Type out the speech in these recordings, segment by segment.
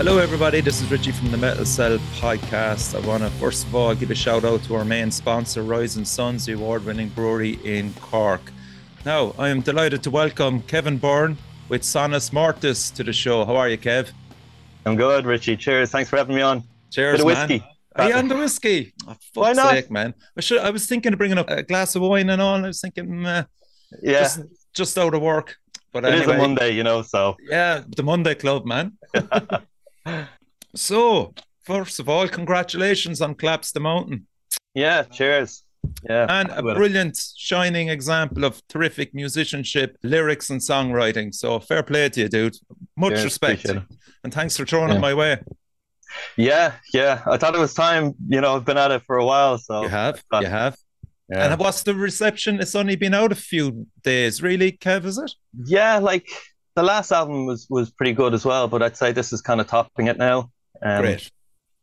Hello, everybody. This is Richie from the Metal Cell podcast. I want to first of all give a shout out to our main sponsor, Rising Suns, the award winning brewery in Cork. Now, I am delighted to welcome Kevin Byrne with Sonus Mortis to the show. How are you, Kev? I'm good, Richie. Cheers. Thanks for having me on. Cheers, Bit of whiskey. man. Are you on the whiskey? Oh, Why not? sake, man. I should. I was thinking of bringing up a glass of wine and all. and I was thinking, meh, Yeah, just, just out of work. But it is anyway, a Monday, you know, so Yeah, the Monday Club, man. so, first of all, congratulations on Collapse the Mountain. yeah, cheers. Yeah. and a brilliant, shining example of terrific musicianship, lyrics, and songwriting. So fair play to you, dude. Much Cheers, respect, and thanks for throwing Yeah. it my way. Yeah, yeah. I thought it was time, you know, I've been at it for a while, so You have, you have. yeah. And what's the reception? It's only been out a few days, really, Kev. Is it? yeah, like the last album was was pretty good as well, but I'd say this is kind of topping it now. Um, Great.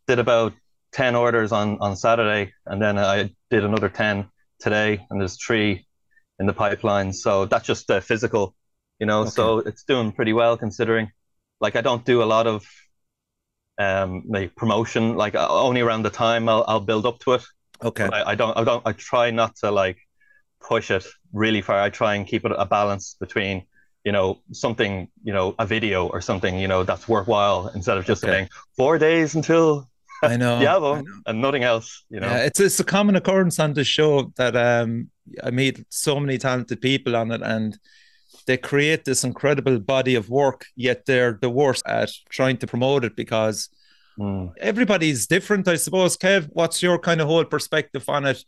Did about 10 orders on on Saturday, and then I did another 10 today, and there's three in the pipeline. So that's just uh, physical, you know. So it's doing pretty well considering. Like I don't do a lot of um like promotion. Like uh, only around the time I'll I'll build up to it. Okay. I, I don't I don't I try not to like push it really far. I try and keep it a balance between you know something you know a video or something you know that's worthwhile instead of just Okay. saying four days until I know. the I know. and nothing else. You know. Yeah, it's it's a common occurrence on the show that um I meet so many talented people on it and they create this incredible body of work, yet they're the worst at trying to promote it because Mm. everybody's different, I suppose. Kev, what's your kind of whole perspective on it?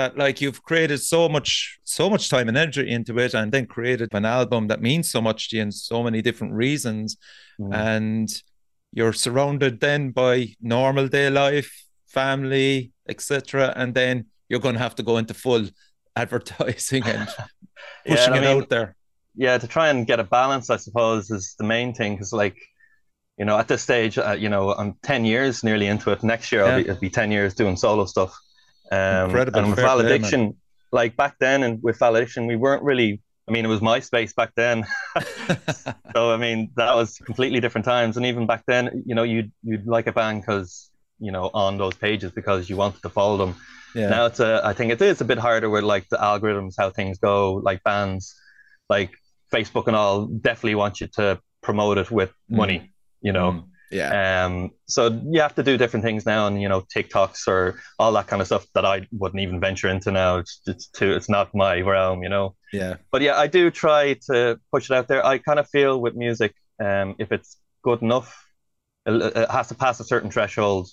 That like you've created so much, so much time and energy into it, and then created an album that means so much to you in so many different reasons, Mm. and you're surrounded then by normal day life, family, etc., and then you're going to have to go into full advertising and Yeah, pushing I it mean, out there. yeah, to try and get a balance, I suppose, is the main thing. Because, like, you know, at this stage, uh, you know, I'm 10 years nearly into it. Next year, I'll be, it'll be 10 years doing solo stuff. Um, Incredible. And with Valediction, like back then, and with Valediction, we weren't really, I mean, it was MySpace back then. so, I mean, that was completely different times. And even back then, you know, you'd, you'd like a band because, you know, on those pages because you wanted to follow them. yeah, Now it's a, I think it is a bit harder with like the algorithms, how things go, like bands, like Facebook and all, definitely want you to promote it with Mm. money, you know. Mm, yeah, Um, so you have to do different things now, and you know, TikToks or all that kind of stuff that I wouldn't even venture into now. It's it's too, it's not my realm, you know. yeah, But yeah, I do try to push it out there. I kind of feel with music, um, if it's good enough, it, it has to pass a certain threshold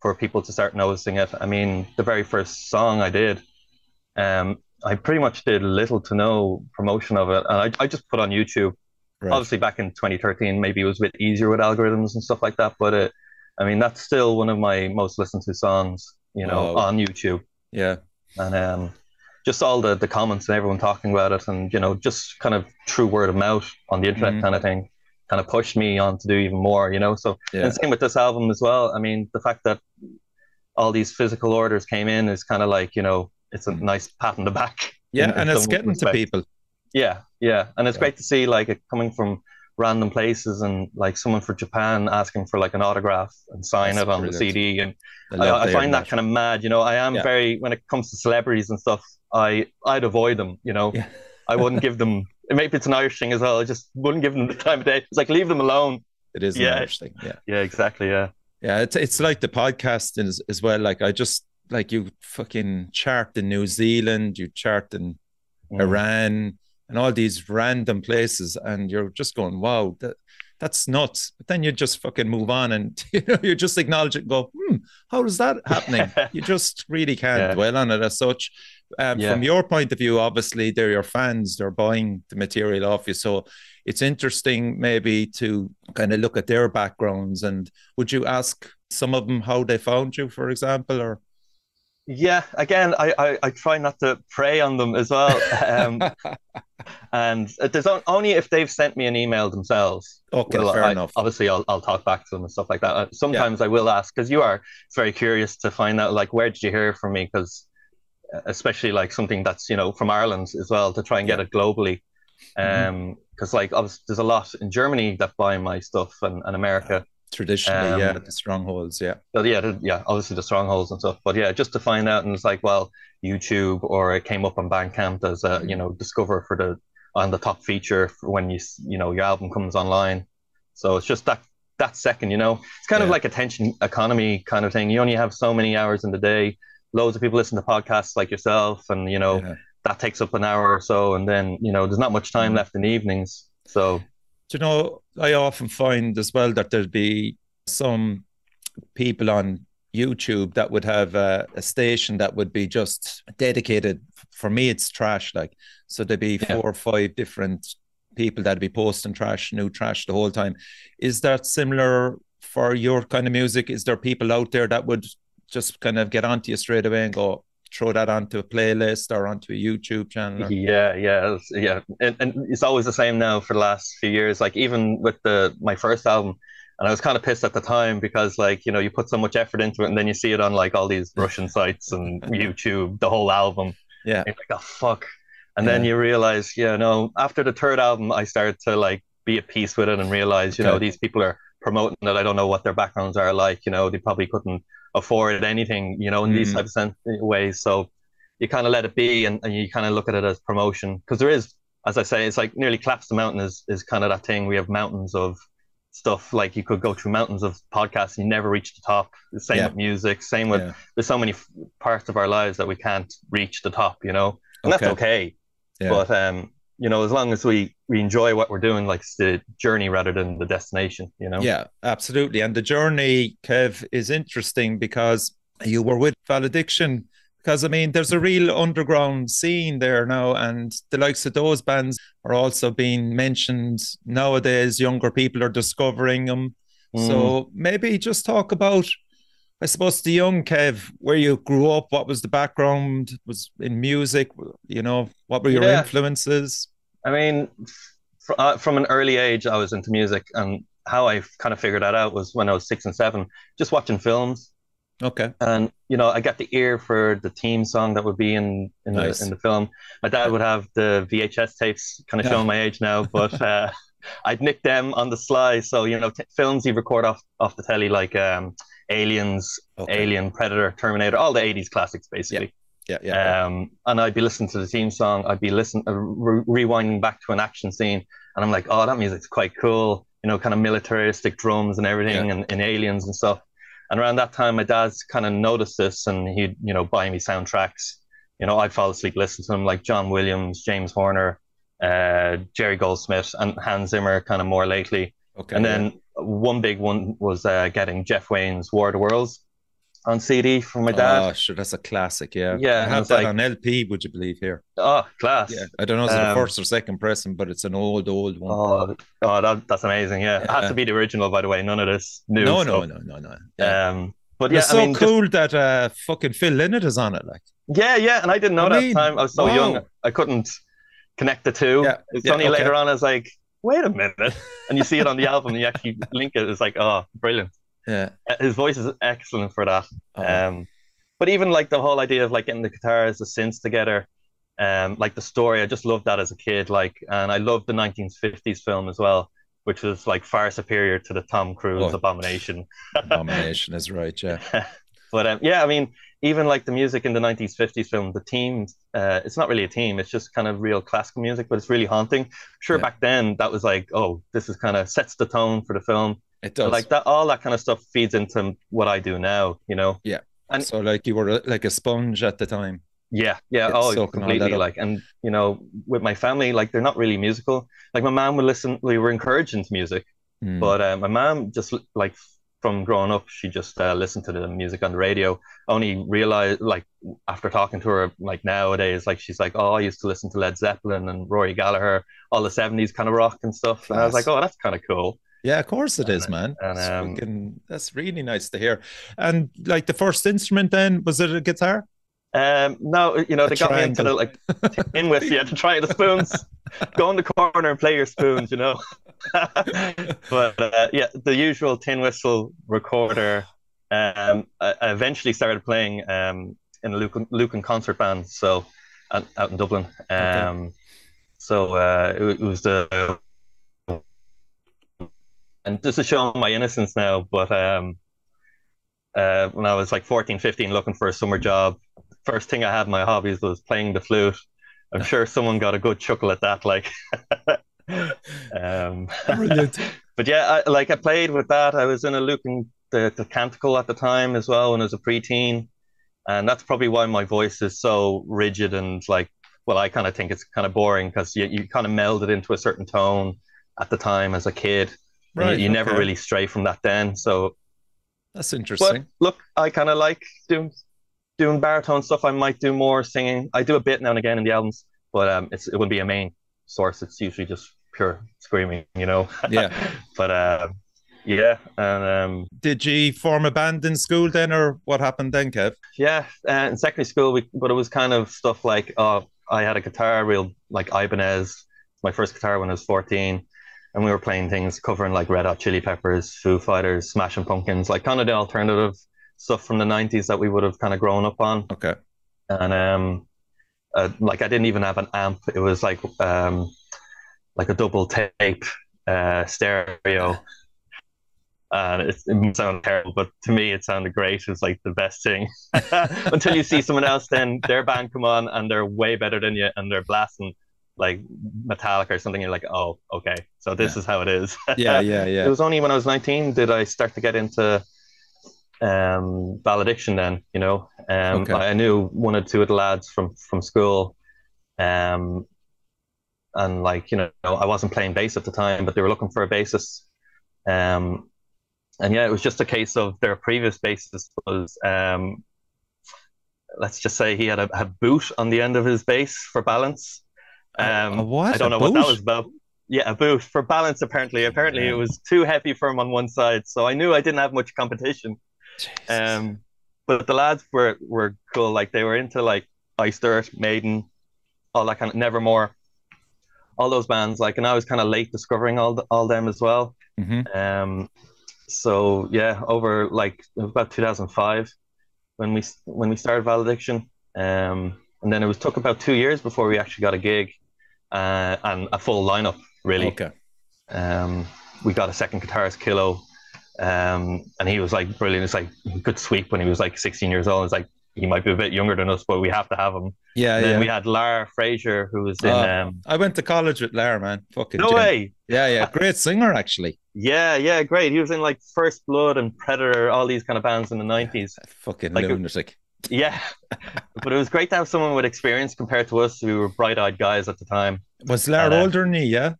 for people to start noticing it. I mean, the very first song I did, um, I pretty much did little to no promotion of it, and I, I just put on YouTube. Right. Obviously, back in 2013, maybe it was a bit easier with algorithms and stuff like that. But it, I mean, that's still one of my most listened to songs, you know, Wow. on YouTube yeah, and um, just all the the comments and everyone talking about it, and you know, just kind of true word of mouth on the internet Mhm. kind of thing, kind of pushed me on to do even more, you know. So yeah. and same with this album as well. I mean, the fact that all these physical orders came in is kind of like you know, it's a Mhm. nice pat on the back. Yeah, and it's getting respect. to people. Yeah, yeah, and it's Yeah. great to see like it coming from random places and like someone from Japan asking for like an autograph and sign That's it on brilliant. the CD and I, I, love I hearing find that kind of mad. You know, I am Yeah. very when it comes to celebrities and stuff. I I'd avoid them. You know, Yeah. I wouldn't give them. Maybe it's an Irish thing as well. I just wouldn't give them the time of day. It's like leave them alone. It is Yeah. an Irish thing. Yeah. Yeah, exactly. Yeah, Yeah. It's it's like the podcast as, as well. Like I just like you fucking chart in New Zealand, you chart in Mm. Iran and all these random places, and you're just going, Wow, that that's nuts. But then you just fucking move on and you know, you just acknowledge it and go, hmm, how is that happening? you just really can't Yeah. dwell on it as such. Um, Yeah. From your point of view, obviously, they're your fans, they're buying the material off you. So it's interesting, maybe, to kind of look at their backgrounds. And would you ask some of them how they found you, for example? Or Yeah, again, I, I, I try not to prey on them as well. Um, and there's on, only if they've sent me an email themselves. okay, will fair I- enough. Obviously, I'll, I'll talk back to them and stuff like that. Uh, Sometimes I will ask because you are very curious to find out, like, where did you hear from me? Because especially like something that's you know from Ireland as well to try and get it globally. Mhm. Um, because like obviously there's a lot in Germany that buy my stuff and, and America. Traditionally, um, yeah, the strongholds, yeah. But yeah, the, yeah, obviously the strongholds and stuff. But yeah, just to find out, and it's like, well, YouTube or it came up on Bandcamp as a you know discover for the on the top feature when you you know your album comes online. So it's just that that second, you know, it's kind yeah. of like attention economy kind of thing. You only have so many hours in the day. Loads of people listen to podcasts like yourself, and you know yeah. that takes up an hour or so, and then you know there's not much time mm. left in the evenings. So, you know, I often find as well that there'd be some people on YouTube that would have a, a, station that would be just dedicated. For me, it's thrash. Like, so there'd be yeah. four or five different people that'd be posting thrash, new thrash the whole time. Is that similar for your kind of music? Is there people out there that would just kind of get onto you straight away and go, throw that onto a playlist or onto a YouTube channel? Yeah, yeah, yeah. And, and it's always the same now for the last few years. Like even with the my first album, and I was kind of pissed at the time because like you know you put so much effort into it and then you see it on like all these Russian sites and YouTube, the whole album. Yeah, like oh fuck, and yeah. then you realize, yeah, no. After the third album, I started to like be at peace with it and realize, you okay. know, these people are promoting it. I don't know what their backgrounds are like. You know, they probably couldn't afford anything, you know, in mm. these types of ways. So you kind of let it be and, and you kind of look at it as promotion because there is, as I say, it's like nearly collapse the mountain is is kind of that thing. We have mountains of stuff like you could go through mountains of podcasts and you never reach the top same yeah. with music same with yeah. there's so many parts of our lives that we can't reach the top you know and okay. that's okay yeah. but um you know as long as we we enjoy what we're doing like it's the journey rather than the destination you know yeah absolutely and the journey kev is interesting because you were with valediction because I mean, there's a real underground scene there now, and the likes of those bands are also being mentioned nowadays. Younger people are discovering them. Mm. So maybe just talk about, I suppose, the young Kev, where you grew up. What was the background? Was in music? You know, what were your yeah. influences? I mean, fr- uh, from an early age, I was into music, and how I kind of figured that out was when I was six and seven, just watching films Okay. And you know, I got the ear for the theme song that would be in in, nice. the, in the film. My dad would have the VHS tapes, kind of yeah. showing my age now, but uh, I'd nick them on the sly. So you know, t- films you record off off the telly, like um, Aliens, okay. Alien, Predator, Terminator, all the '80s classics, basically. Yeah, yeah. Um, and I'd be listening to the theme song. I'd be listening, uh, re- rewinding back to an action scene, and I'm like, oh, that music's quite cool. You know, kind of militaristic drums and everything, yeah. and, and aliens and stuff. And around that time, my dad's kind of noticed this, and he'd you know buy me soundtracks. You know, I'd fall asleep listening to them, like John Williams, James Horner, uh, Jerry Goldsmith, and Hans Zimmer, kind of more lately. Okay. And then yeah. one big one was uh, getting Jeff Wayne's War of the Worlds on CD from my dad. Oh, sure, that's a classic. Yeah, yeah. I have that like, on LP. Would you believe here? Oh, class. Yeah, I don't know if it's um, the first or second pressing, but it's an old, old one. Oh, oh that, that's amazing. Yeah. yeah. it has to be the original, by the way. None of this new. No, stuff. no, no, no, no. Yeah. Um, but yeah, it's so I mean, cool just, that uh, fucking Phil Lynott is on it. Like, yeah, yeah, and I didn't know I that mean, time. I was so wow. young, I couldn't connect the two. Yeah, it's yeah, only okay. later on I was like, wait a minute, and you see it on the album, and you actually link it. It's like, oh, brilliant. Yeah, uh, his voice is excellent for that. Uh-huh. Um, but even like the whole idea of like getting the guitars, the synths together, um, like the story, I just loved that as a kid. Like, and I loved the 1950s film as well, which was like far superior to the Tom Cruise oh, Abomination. Abomination is right, yeah. but um, yeah, I mean, even like the music in the 1950s film, the team, uh, it's not really a team, it's just kind of real classical music, but it's really haunting. Sure, yeah. back then that was like, oh, this is kind of sets the tone for the film it does. But like that, all that kind of stuff feeds into what I do now. You know. Yeah. And so like you were like a sponge at the time. Yeah, yeah, oh, completely. Like, and you know, with my family, like they're not really musical. Like my mom would listen. We were encouraged into music, mm. but uh, my mom just like from growing up, she just uh, listened to the music on the radio. Only realized, like, after talking to her, like nowadays, like she's like, "Oh, I used to listen to Led Zeppelin and Rory Gallagher, all the '70s kind of rock and stuff." Class. And I was like, "Oh, that's kind of cool." Yeah, of course it is, man. And, um, that's really nice to hear. And like the first instrument, then was it a guitar? Um, no, you know, they a got me into the like in with you to try the spoons. Go in the corner and play your spoons, you know. but uh, yeah, the usual tin whistle recorder. Um, I, I eventually started playing um, in a Lucan, Lucan concert band, so out, out in Dublin. Um, okay. So uh, it, it was the and this is showing my innocence now, but um, uh, when I was like 14, 15, looking for a summer job, first thing I had my hobbies was playing the flute. I'm sure someone got a good chuckle at that. Like, um, Brilliant. but yeah, I, like I played with that. I was in a Lucan the, the canticle at the time as well when I was a preteen, and that's probably why my voice is so rigid and like. Well, I kind of think it's kind of boring because you, you kind of meld it into a certain tone at the time as a kid. Right. You, you okay. never really stray from that then. So that's interesting. But look, I kind of like doing doing baritone stuff. I might do more singing. I do a bit now and again in the albums, but um, it's it wouldn't be a main source. It's usually just pure screaming, you know. Yeah. but uh, yeah, and um, did you form a band in school then, or what happened then, Kev? Yeah, uh, in secondary school, we, but it was kind of stuff like, oh, I had a guitar, real like Ibanez, my first guitar when I was fourteen and we were playing things covering like Red Hot Chili Peppers, Foo Fighters, Smashing Pumpkins, like kind of the alternative stuff from the '90s that we would have kind of grown up on. Okay. And um, uh, like I didn't even have an amp. It was like um, like a double tape uh, stereo. And it, it sounded terrible, but to me it sounded great. It was like the best thing. Until you see someone else, then their band come on and they're way better than you, and they're blasting like Metallica or something, you're like, oh, okay, so this yeah. is how it is. yeah, yeah, yeah. It was only when I was 19 did I start to get into um, valediction. Then you know, um, okay. I knew one or two of the lads from from school, um, and like you know, I wasn't playing bass at the time, but they were looking for a bassist. Um, and yeah, it was just a case of their previous bassist was um, let's just say he had a, a boot on the end of his bass for balance. Um, a what? I don't a know what that was about. Yeah, a boot for balance. Apparently, apparently yeah. it was too heavy for him on one side, so I knew I didn't have much competition. Jesus. Um, but the lads were were cool. Like they were into like Earth, Maiden, all that kind of Nevermore, all those bands. Like, and I was kind of late discovering all the, all them as well. Mm-hmm. Um, so yeah, over like about 2005 when we when we started Valediction. Um, and then it was took about two years before we actually got a gig uh, and a full lineup, really. Okay. Um, we got a second guitarist, Kilo, um, and he was like brilliant. It's like he could sweep when he was like 16 years old. It's like he might be a bit younger than us, but we have to have him. Yeah, and then yeah. We had Lara Fraser, who was in. Uh, um, I went to college with Lara, man. Fucking no way. Yeah, yeah, great singer actually. Yeah, yeah, great. He was in like First Blood and Predator, all these kind of bands in the 90s. Fucking like, lunatic. Yeah, but it was great to have someone with experience compared to us. We were bright-eyed guys at the time. Was Lara uh, older than you? Yeah.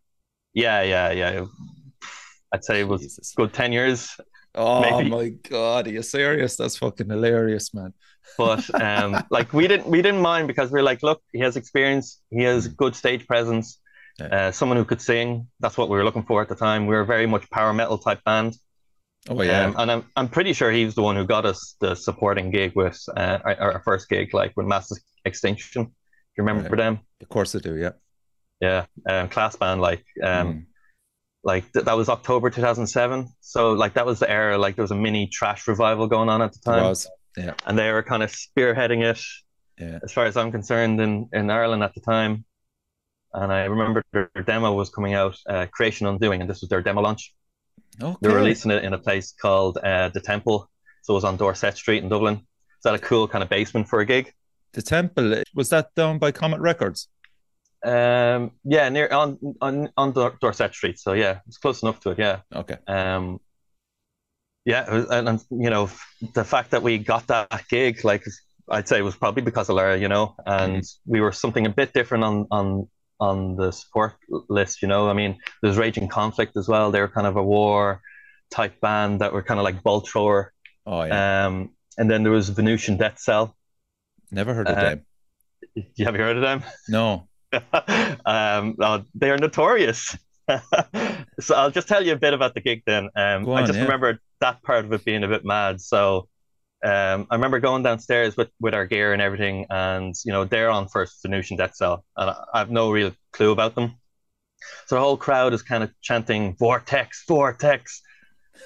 Yeah, yeah, yeah. I'd say it was Jesus. good ten years. Oh maybe. my god, are you serious? That's fucking hilarious, man. But um, like we didn't we didn't mind because we are like, look, he has experience, he has mm. good stage presence, yeah. uh, someone who could sing. That's what we were looking for at the time. We were very much power metal type band. Oh yeah, um, and I'm I'm pretty sure he's the one who got us the supporting gig with uh, our, our, first gig, like with Mass Extinction. Do you remember right. them? Of course I do. Yeah. Yeah, um, class band like um, mm. like th- that was October 2007. So like that was the era. Like there was a mini thrash revival going on at the time. It was. Yeah. And they were kind of spearheading it. Yeah. As far as I'm concerned, in in Ireland at the time. And I remember their demo was coming out, uh, Creation Undoing, and this was their demo launch. Okay. They're releasing it in a place called uh, the Temple. So it was on Dorset Street in Dublin. Is that a cool kind of basement for a gig? The Temple was that down by Comet Records? Um, yeah, near on on on Dorset Street. So yeah, it's close enough to it. Yeah. Okay. Um, yeah, was, and, and, you know the fact that we got that gig, like I'd say, was probably because of Lara, you know, and mm. we were something a bit different on on on the support list. You know, I mean, there's Raging Conflict as well. They're kind of a war type band that were kind of like bolt thrower. Oh yeah. Um, and then there was Venusian Death Cell. Never heard of uh, them. You have you heard of them? No. um, oh, they are notorious. so I'll just tell you a bit about the gig then. Um, on, I just yeah. remember that part of it being a bit mad. So um, I remember going downstairs with, with our gear and everything, and you know they're on first Venusian Death Cell, and I have no real clue about them. So the whole crowd is kind of chanting "Vortex, Vortex,"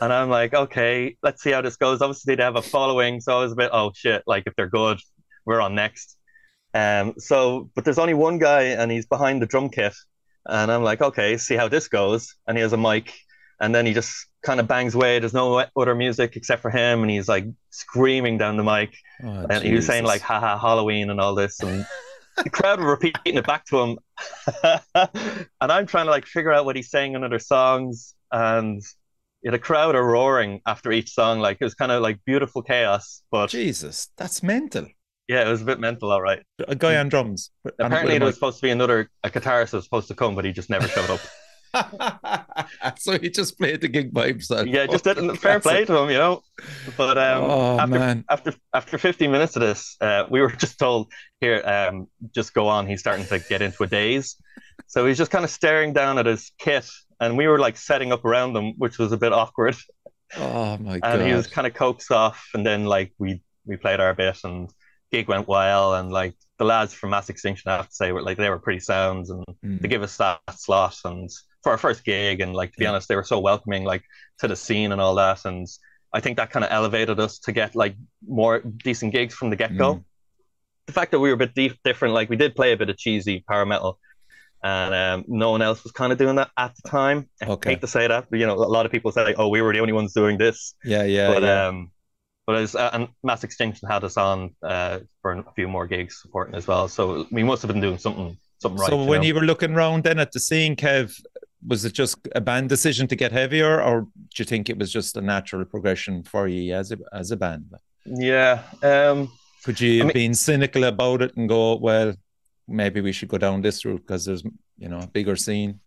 and I'm like, okay, let's see how this goes. Obviously, they have a following, so I was a bit, oh shit, like if they're good, we're on next. Um, so, but there's only one guy, and he's behind the drum kit, and I'm like, okay, see how this goes. And he has a mic, and then he just kind of bangs away. There's no other music except for him, and he's like screaming down the mic, Oh, and he was saying like "haha Halloween" and all this, and the crowd were repeating it back to him, and I'm trying to like figure out what he's saying in other songs, and yeah, the crowd are roaring after each song. Like it was kind of like beautiful chaos, but Jesus, that's mental. yeah, it was a bit mental, all right. A guy on drums. Apparently, there was supposed to be another a guitarist was supposed to come, but he just never showed up. so he just played the gig by himself. Yeah, just didn't fair play to him, you know. But um, oh after man. after after 15 minutes of this, uh, we were just told here, um, just go on. He's starting to get into a daze, so he's just kind of staring down at his kit, and we were like setting up around him, which was a bit awkward. Oh my And god. And he was kind of coaxed off, and then like we we played our bit, and gig went well, and like the lads from Mass Extinction, I have to say, were like they were pretty sounds, and Mm. they give us that slot and for our first gig and like to be Yeah. honest they were so welcoming like to the scene and all that and I think that kind of elevated us to get like more decent gigs from the get-go Mm. the fact that we were a bit deep, different like we did play a bit of cheesy power metal and um, no one else was kind of doing that at the time I Okay. hate to say that but you know a lot of people say like oh we were the only ones doing this Yeah, yeah, but yeah. um but as uh, and Mass Extinction had us on uh, for a few more gigs supporting as well so we must have been doing something something right so when know? you were looking around then at the scene, Kev, was it just a band decision to get heavier, or do you think it was just a natural progression for you as a as a band? Yeah. Um, Could you I have mean- been cynical about it and go, well, maybe we should go down this route because there's you know a bigger scene?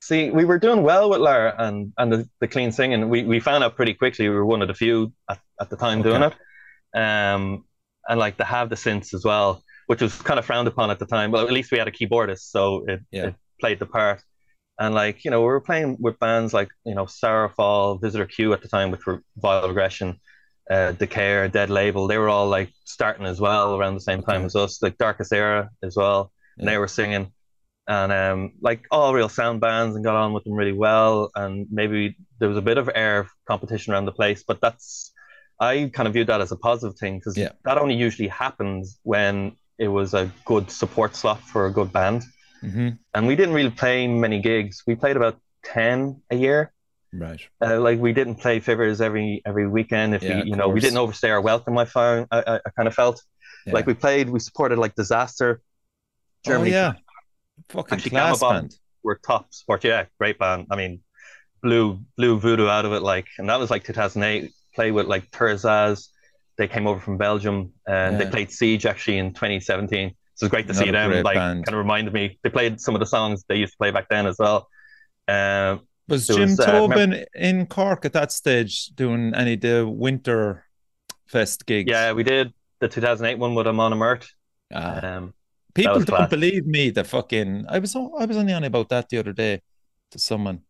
see, we were doing well with Lara and and the, the clean singing. We we found out pretty quickly we were one of the few at, at the time doing it. Um, and like to have the synths as well, which was kind of frowned upon at the time. But at least we had a keyboardist, so it, Yeah. it played the part. And like you know, we were playing with bands like you know Starfall, Visitor Q at the time, which were Vile Regression, uh, Decay, Dead Label. They were all like starting as well around the same time as us, like Darkest Era as well. And Yeah. they were singing and um, like all real sound bands and got on with them really well. And maybe there was a bit of air competition around the place, but that's I kind of viewed that as a positive thing because Yeah. that only usually happens when it was a good support slot for a good band. Hmm And we didn't really play many gigs. We played about ten a year. Right. Uh, like we didn't play fivers every every weekend. If Yeah, we, you know, we didn't overstay our welcome. I found I, I, I kind of felt Yeah. like we played. We supported like Disaster. Germany Oh yeah. Fucking class band. were top sport. Yeah, great band. I mean, blew blew voodoo out of it. Like, and that was like 2008. Play with like Turzaz. They came over from Belgium and Yeah. they played Siege actually in 2017. So it's great to see Another them. Like, band. kind of reminded me. They played some of the songs they used to play back then as well. Um, Was Jim was, uh, Tobin in Cork at that stage doing any of the winter fest gigs? yeah, we did the 2008 one with Amon Amarth. Ah. Um, People don't class. believe me. The fucking I was I was only on about that the other day to someone.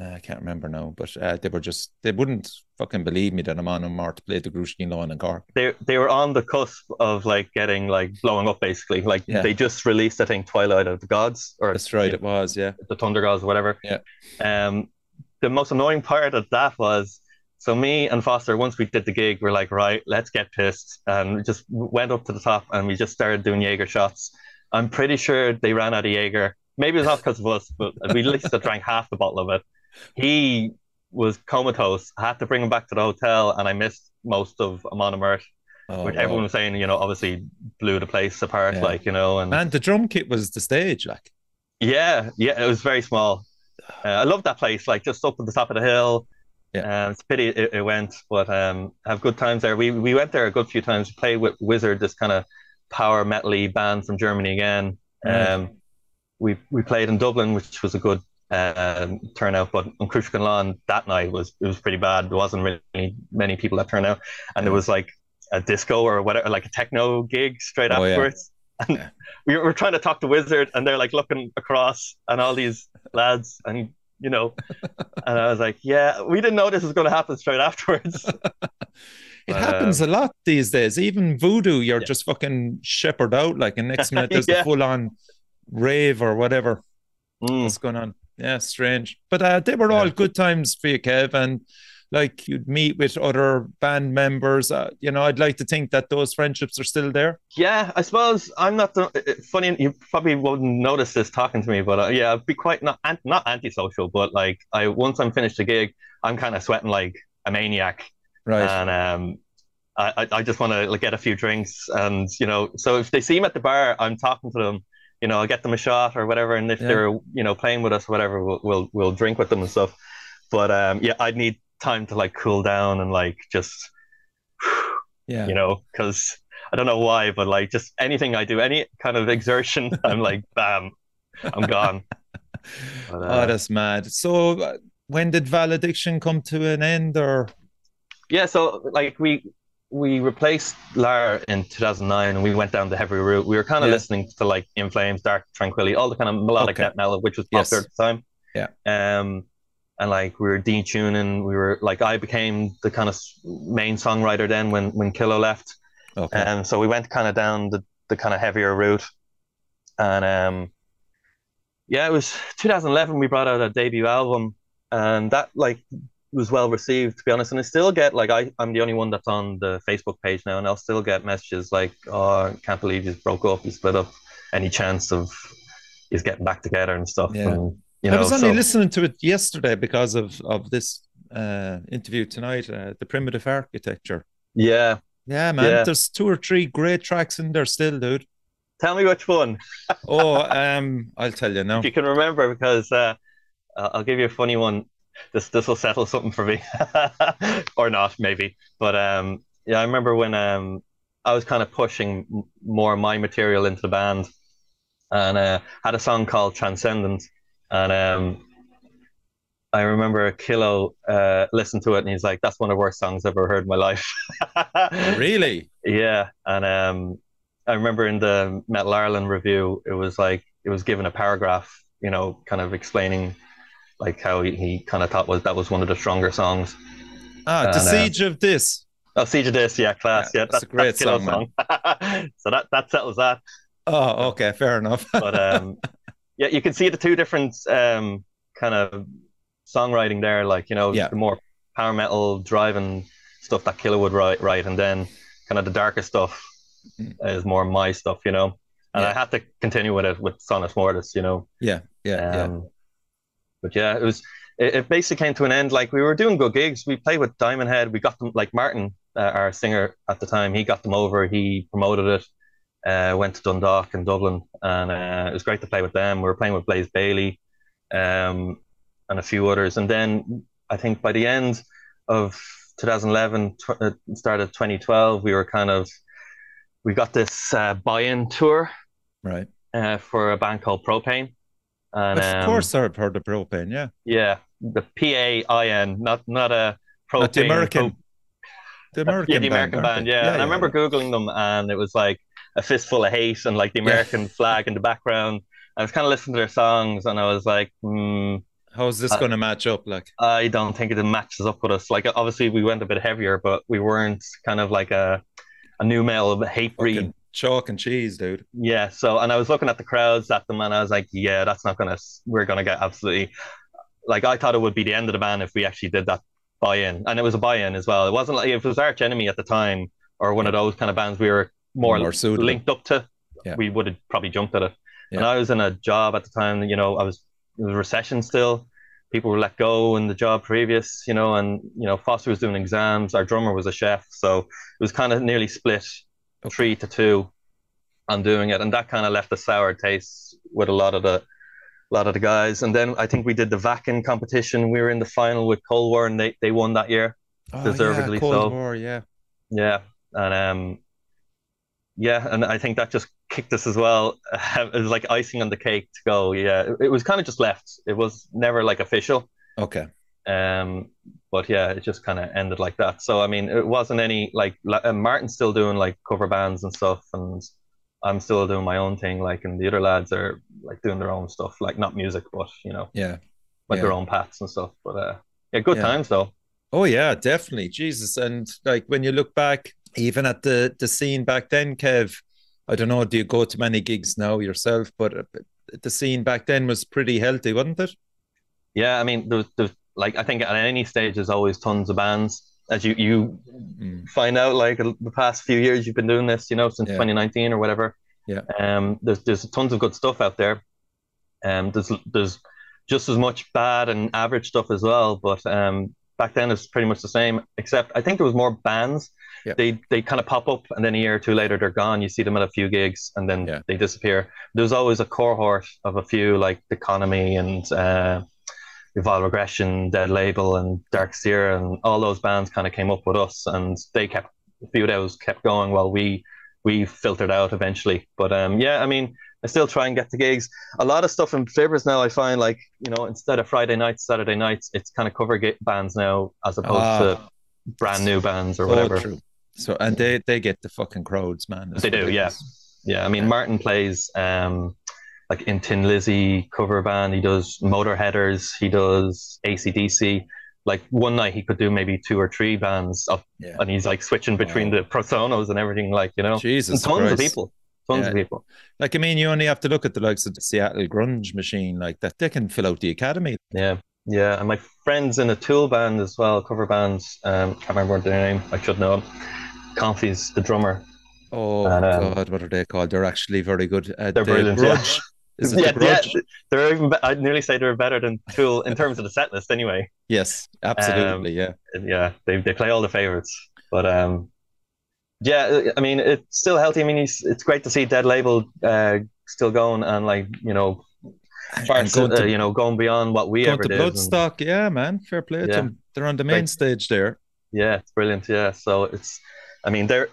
Uh, I can't remember now, but uh, they were just they wouldn't fucking believe me that Amon Amarth played the Grushkin Lawn in Cork. they they were on the cusp of like getting like blowing up basically. Like Yeah. they just released I think Twilight of the Gods or That's right, it was, yeah. the Thunder Gods, or whatever. Yeah. Um, the most annoying part of that was so me and Foster, once we did the gig, we're like, right, let's get pissed, and we just went up to the top and we just started doing Jaeger shots. I'm pretty sure they ran out of Jaeger. Maybe it's not because of us, but we at least drank half the bottle of it. He was comatose. I had to bring him back to the hotel, and I missed most of Amon Amarth, Oh, which wow. everyone was saying, you know, obviously blew the place apart, Yeah. like you know, and the drum kit was the stage, like yeah, yeah, it was very small. Uh, I love that place, like just up at the top of the hill. Yeah. Um, it's a pity it, it went, but um, have good times there. We we went there a good few times. We played with Wizard, this kind of power metal band from Germany again. Um, we we played in Dublin, which was a good um, turnout, but on Crucial Lawn that night was it was pretty bad. There wasn't really many people that turned out, and there was like a disco or whatever, like a techno gig straight Oh, yeah. afterwards. And Yeah. we were trying to talk to Wizard, and they're like looking across, and all these lads, and you know, and I was like, yeah, we didn't know this was going to happen straight afterwards. it But, happens a lot these days. Even voodoo, you're Yeah. just fucking shepherd out, like, and next minute there's Yeah. a full on rave or whatever. Mm. What's going on? Yeah, strange. But uh, they were all Yeah. good times for you, Kev. And like you'd meet with other band members. Uh, you know, I'd like to think that those friendships are still there. Yeah, I suppose I'm not the funny. You probably wouldn't notice this talking to me, but uh, yeah, I'd be quite not not antisocial, but like I once I'm finished a gig, I'm kind of sweating like a maniac, right? And um, I I just want to like, get a few drinks, and you know, so if they see me at the bar, I'm talking to them you know, I'll get them a shot or whatever. And if yeah. they're, you know, playing with us or whatever, we'll, we'll, we'll drink with them and stuff. But um, yeah, I'd need time to like cool down and like just, yeah, you know, because I don't know why, but like just anything I do, any kind of exertion, I'm like, bam, I'm gone. But, uh, oh, that's mad. So, uh, when did Valediction come to an end, or? Yeah, so like we we replaced Lar in 2009 and we went down the heavy route. We were kind of yeah. listening to like In Flames, Dark Tranquillity, all the kind of melodic okay. metal, which was popular yes. at the time. Yeah. Um, and like we were detuning, we were like I became the kind of main songwriter then when when Kilo left. Okay. And um, so we went kind of down the, the kind of heavier route. And um, yeah, it was 2011 we brought out a debut album and that like was well received to be honest and i still get like I, i'm the only one that's on the facebook page now and i'll still get messages like oh i can't believe you broke up you split up. Any chance of is getting back together and stuff? Yeah. and, you know, i was only so, listening to it yesterday because of of this uh, interview tonight uh, the primitive architecture. Yeah. Yeah man yeah. there's two or three great tracks in there still dude. Tell me which one. Oh um i'll tell you now. If you can remember because uh i'll give you a funny one this this will settle something for me, or not maybe. But um, yeah, I remember when um, I was kind of pushing more of my material into the band, and uh, had a song called Transcendent, and um, I remember Kilo uh, listened to it and he's like, "That's one of the worst songs I've ever heard in my life." really? Yeah, and um, I remember in the Metal Ireland review, it was like it was given a paragraph, you know, kind of explaining like how he, he kind of thought was that was one of the stronger songs. Ah, and, the uh, Siege of Dis. Oh, Siege of Dis, yeah, class, yeah, yeah that's, that's a great that's song. song. so that that settles that. Oh, okay, fair enough. but um, yeah, you can see the two different um kind of songwriting there, like you know, yeah. the more power metal driving stuff that Killer would write, write, and then kind of the darker stuff mm. is more my stuff, you know. And yeah. I had to continue with it with Sonus Mortis, you know. Yeah, yeah, um, yeah but yeah, it was it, it, basically came to an end. Like we were doing good gigs. We played with Diamond Head. We got them like Martin, uh, our singer at the time. He got them over. He promoted it. Uh, went to Dundalk and Dublin, and uh, it was great to play with them. We were playing with Blaze Bayley, um, and a few others. And then I think by the end of 2011, tw- uh, started 2012, we were kind of we got this uh, buy-in tour, right, uh, for a band called Pro-Pain and, of um, course, I've heard of Pro-Pain. Yeah. Yeah, the P A I N, not not a propane. Not the American. Pro- the American. yeah, the American band. band yeah. yeah. and yeah, I remember googling them, and it was like a fistful of hate and like the American flag in the background. I was kind of listening to their songs, and I was like, hmm, How's this going to match up? Like, I don't think it matches up with us. Like, obviously, we went a bit heavier, but we weren't kind of like a a nu metal Hatebreed chalk and cheese, dude. Yeah. So, and I was looking at the crowds at them, and I was like, yeah, that's not gonna. We're gonna get absolutely. Like I thought it would be the end of the band if we actually did that buy-in, and it was a buy-in as well. It wasn't like if it was Arch Enemy at the time or one of those kind of bands we were more, more linked up to. Yeah. We would have probably jumped at it. Yeah. And I was in a job at the time. You know, I was it was recession still. People were let go in the job previous, you know, and you know Foster was doing exams. Our drummer was a chef, so it was kind of nearly split okay. three to two on doing it, and that kind of left a sour taste with a lot of the a lot of the guys. And then I think we did the Wacken competition. We were in the final with Cold War, and they, they won that year, oh, deservedly yeah, Cold so. War, yeah, yeah, and um, yeah, and I think that just kicked us as well. it was like icing on the cake to go. Yeah, it, it was kind of just left. It was never like official. Okay. Um, but yeah, it just kind of ended like that. So I mean, it wasn't any like Martin's still doing like cover bands and stuff, and I'm still doing my own thing. Like, and the other lads are like doing their own stuff, like not music, but you know, yeah, like yeah. their own paths and stuff. But uh, yeah, good yeah. times though. Oh yeah, definitely, Jesus. And like when you look back, even at the the scene back then, Kev, I don't know, do you go to many gigs now yourself? But uh, the scene back then was pretty healthy, wasn't it? Yeah, I mean, there was, there was like I think at any stage there's always tons of bands. As you you mm. find out, like the past few years you've been doing this, you know, since yeah. 2019 or whatever. Yeah. Um. There's there's tons of good stuff out there. Um. There's there's just as much bad and average stuff as well. But um, back then it's pretty much the same, except I think there was more bands. Yeah. They they kind of pop up and then a year or two later they're gone. You see them at a few gigs and then yeah. they disappear. There's always a cohort of a few like the Economy and uh, Evolve Regression, Dead Label, and Dark Seer, and all those bands kind of came up with us, and they kept a few of those kept going while we we filtered out eventually. But um, yeah, I mean, I still try and get the gigs. A lot of stuff in Fibbers now, I find like you know instead of Friday nights, Saturday nights, it's kind of cover bands now as opposed ah, to brand new bands or so whatever. True. So and they they get the fucking crowds, man. They do, yeah, yeah. I mean. Martin plays um like in Thin Lizzy cover band. He does Motorheaders. He does ACDC. Like one night he could do maybe two or three bands up, yeah. and he's like switching between wow. the Prosonos and everything. Like you know, Jesus, tons Christ. of people tons yeah. of people. Like I mean, you only have to look at the likes of the Seattle grunge machine, like that. They can fill out the academy. Yeah, yeah. And my friends in a Tool band as well, cover bands. Um, can't remember their name. I should know. Confi's the drummer. Oh and, um, God, what are they called? They're actually very good. Uh, they're the brilliant. Grudge. Yeah. Is it yeah, the yeah, they're even. Be- I'd nearly say they're better than Tool in terms of the set list, anyway. Yes, absolutely. Um, yeah, yeah. They they play all the favorites, but um, yeah, I mean, it's still healthy. I mean, it's great to see Dead Label uh, still going and like you know, far, to, uh, you know, going beyond what we ever to did. Bloodstock, and, yeah, man, fair play yeah. to them. They're on the main great. stage there. Yeah, it's brilliant. Yeah, so it's, I mean, they're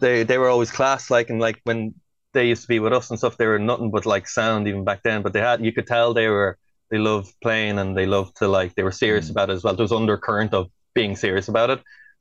they they were always class. Like and like when they used to be with us and stuff, they were nothing but like sound even back then. But they had you could tell they were they loved playing and they loved to like they were serious mm. about it as well. There was undercurrent of being serious about it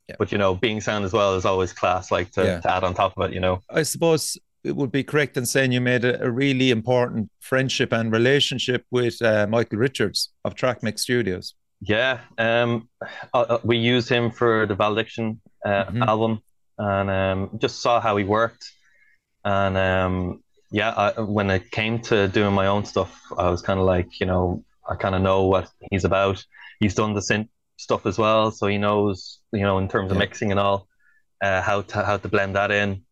yeah. But you know, being sound as well is always class, like to, yeah. to add on top of it, you know. I suppose it would be correct in saying you made a, a really important friendship and relationship with uh, Michael Richards of Track Mix Studios. Yeah, um, uh, uh, we used him for the Valediction uh, mm-hmm. album, and um, just saw how he worked. And um, yeah, I, when it came to doing my own stuff, I was kind of like, you know, I kind of know what he's about. He's done the synth stuff as well, so he knows you know in terms of yeah. mixing and all uh, how to how to blend that in.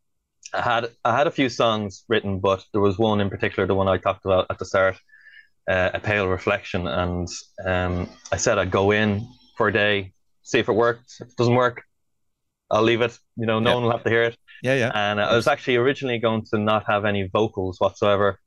I had I had a few songs written, but there was one in particular, the one I talked about at the start, uh, a pale reflection, and um, I said I'd go in for a day, see if it worked. If it doesn't work, I'll leave it. You know, no one will have to hear it. Yeah, yeah. And I was actually originally going to not have any vocals whatsoever.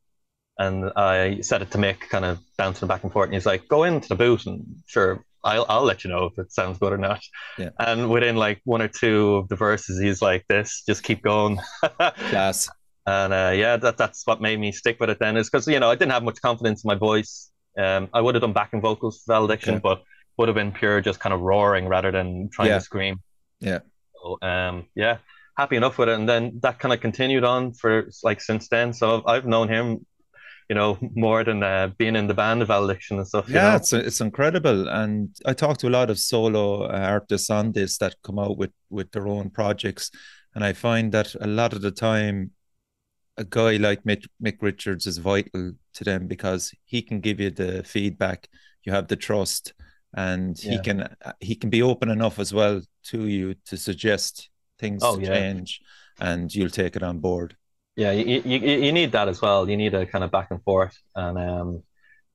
And I said it to Mick, kind of bouncing back and forth. And he's like, go into the booth and sure, I'll I'll let you know if it sounds good or not. Yeah. And within like one or two of the verses, he's like, "This, just keep going." Yes. And uh, yeah, that that's what made me stick with it. Then is because you know I didn't have much confidence in my voice. Um, I would have done backing vocals for Valediction, okay. but would have been pure just kind of roaring rather than trying yeah. to scream. Yeah. So, um, yeah, happy enough with it. And then that kind of continued on for like since then. So I've known him you know, more than uh, being in the band of Valediction and stuff. Yeah, know? it's it's incredible, and I talk to a lot of solo uh, artists on this that come out with with their own projects, and I find that a lot of the time, a guy like Mick, Mick Richards is vital to them because he can give you the feedback, you have the trust, and yeah. he can he can be open enough as well to you to suggest things oh, yeah. change, and you'll take it on board. Yeah, you, you you need that as well. You need a kind of back and forth, and um,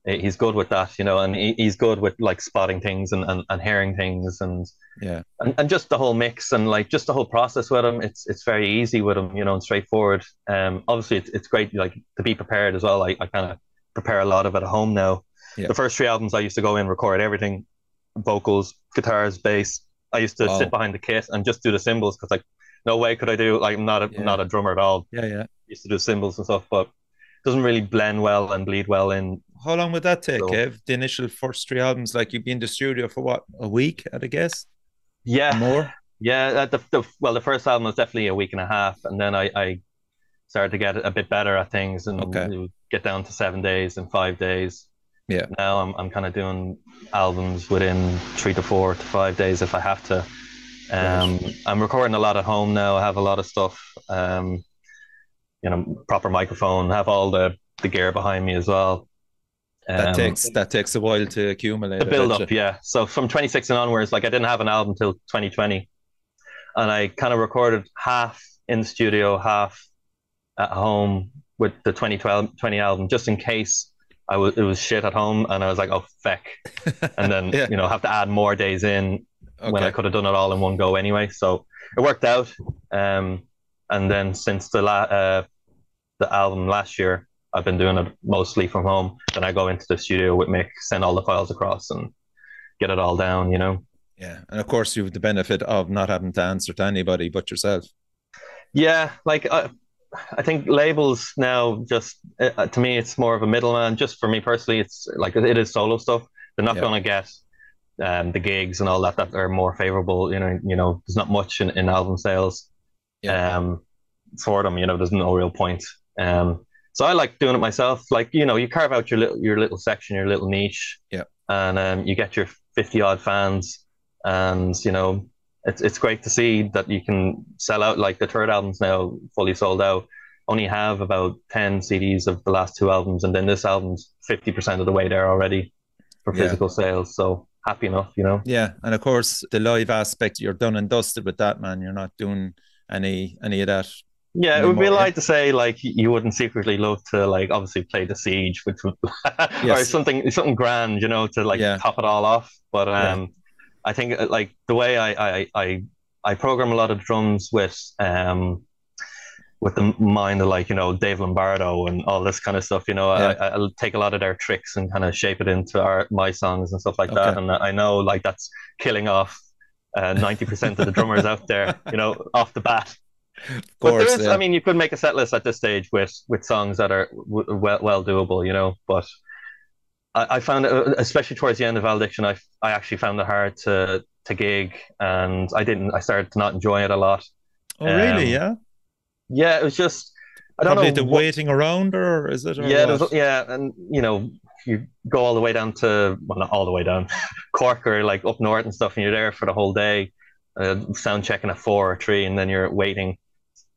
he's good with that, you know, and he, he's good with like spotting things and, and, and hearing things, and yeah, and, and just the whole mix and like just the whole process with him. It's it's very easy with him, you know, and straightforward. Um, obviously it's it's great like to be prepared as well. I, I kind of prepare a lot of it at home now. Yeah. The first three albums I used to go in, record everything, vocals, guitars, bass. I used to oh. sit behind the kit and just do the cymbals because like no way could I do like I'm not a yeah. not a drummer at all. Yeah, yeah used to do cymbals and stuff, but doesn't really blend well and bleed well in. How long would that take, so, Kev? The initial first three albums, like you'd be in the studio for what a week, I'd guess. Yeah, more. Yeah, uh, the, the well, the first album was definitely a week and a half, and then I, I started to get a bit better at things and okay. get down to seven days and five days. Yeah. Now I'm I'm kind of doing albums within three to four to five days if I have to. Um, right. I'm recording a lot at home now. I have a lot of stuff. Um, you know, proper microphone, have all the, the gear behind me as well. that um, takes that takes a while to accumulate. The build up, yeah. So from 2016 onwards, like I didn't have an album till 2020, and I kind of recorded half in studio, half at home with the 2012 20 album, just in case I was it was shit at home, and I was like, oh feck, and then yeah. you know have to add more days in okay. when I could have done it all in one go anyway. So it worked out. Um, and then since the la- uh, the album last year, I've been doing it mostly from home. Then I go into the studio with Mick, send all the files across, and get it all down. You know. Yeah, and of course you have the benefit of not having to answer to anybody but yourself. Yeah, like I, I think labels now just uh, to me it's more of a middleman. Just for me personally, it's like it is solo stuff. They're not yeah. going to get um, the gigs and all that that are more favorable. You know, you know, there's not much in, in album sales yeah. um, for them. You know, there's no real point. Um, so I like doing it myself. Like you know, you carve out your little your little section, your little niche, yeah, and um, you get your fifty odd fans, and you know, it's it's great to see that you can sell out. Like the third album's now fully sold out. Only have about ten CDs of the last two albums, and then this album's fifty percent of the way there already for physical yeah. sales. So happy enough, you know. Yeah, and of course the live aspect, you're done and dusted with that, man. You're not doing any any of that. Yeah, it would be a lie to say like you wouldn't secretly love to like obviously play the siege, which would yes. or something something grand, you know, to like yeah. top it all off. But um, yeah. I think uh, like the way I I I I program a lot of drums with um with the mind of like you know Dave Lombardo and all this kind of stuff. You know, yeah. I, will take a lot of their tricks and kind of shape it into our my songs and stuff like okay. that. And I know like that's killing off uh, ninety uh, percent of the drummers out there. You know, off the bat. Of course, but there is, yeah. I mean, you could make a set list at this stage with with songs that are w- well well doable. You know, but I, I found it, uh, especially towards the end of Valediction, I I actually found it hard to to gig, and I didn't. I started to not enjoy it a lot. Oh, um, really? Yeah yeah, it was just I don't Probably know the what, waiting around, or is it? Or yeah, yeah, and you know, you go all the way down to well, not all the way down, Cork or like up north and stuff, and you're there for the whole day, uh, sound checking at four or three, and then you're waiting,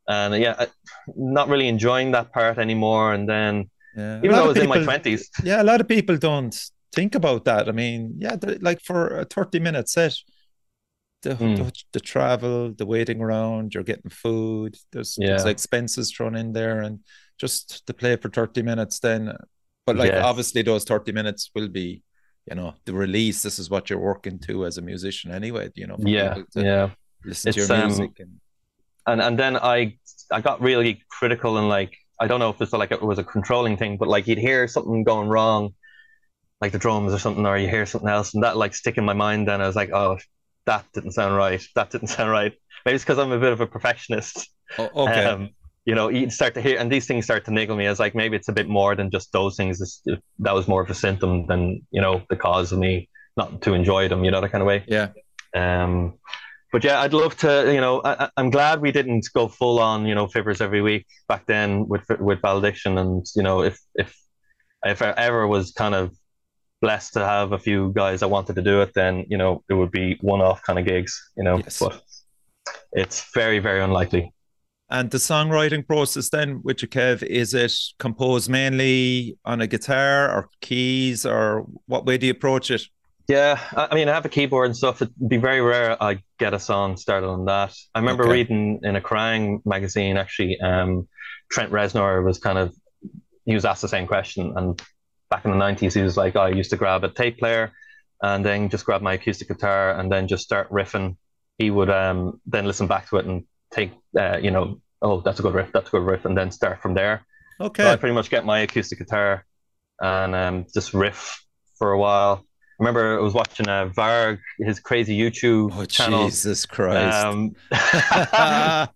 and yeah, not really enjoying that part anymore. And then, yeah. even though I was people, in my twenties, yeah, a lot of people don't think about that. I mean, yeah, like for a thirty minute set the, mm. the, the, travel, the waiting around, you're getting food. There's, yeah. there's expenses thrown in there, and just to play for thirty minutes. Then, but like yes. obviously those thirty minutes will be, you know, the release. This is what you're working to as a musician, anyway. You know, yeah, yeah. Listen it's, to your music um, and... and and then I I got really critical and like I don't know if it's like it was a controlling thing, but like you'd hear something going wrong, like the drums or something, or you hear something else, and that like stick in my mind. Then I was like, oh that didn't sound right. That didn't sound right. Maybe it's because I'm a bit of a perfectionist. Oh, okay. Um, you know, you start to hear, and these things start to niggle me. As like maybe it's a bit more than just those things. that was more of a symptom than you know the cause of me not to enjoy them. You know that kind of way. Yeah. Um, but yeah, I'd love to. You know, I, am glad we didn't go full on. You know, Fibbers every week back then with with valediction, and you know, if if if I ever was kind of blessed to have a few guys that wanted to do it, then you know it would be one-off kind of gigs, you know. Yes. But it's very, very unlikely. And the songwriting process then with your Kev, is it composed mainly on a guitar or keys or what way do you approach it? Yeah, I mean, I have a keyboard and stuff. It'd be very rare I get a song started on that. I remember okay. reading in a Kerrang magazine, actually, um, Trent Reznor was kind of, he was asked the same question and back in the 90s, he was like, oh, I used to grab a tape player and then just grab my acoustic guitar and then just start riffing. He would um, then listen back to it and take, uh, you know, oh, that's a good riff, that's a good riff, and then start from there. Okay. So I pretty much get my acoustic guitar and um, just riff for a while. Remember I was watching uh, Varg, his crazy YouTube oh, channel. Jesus Christ. Um,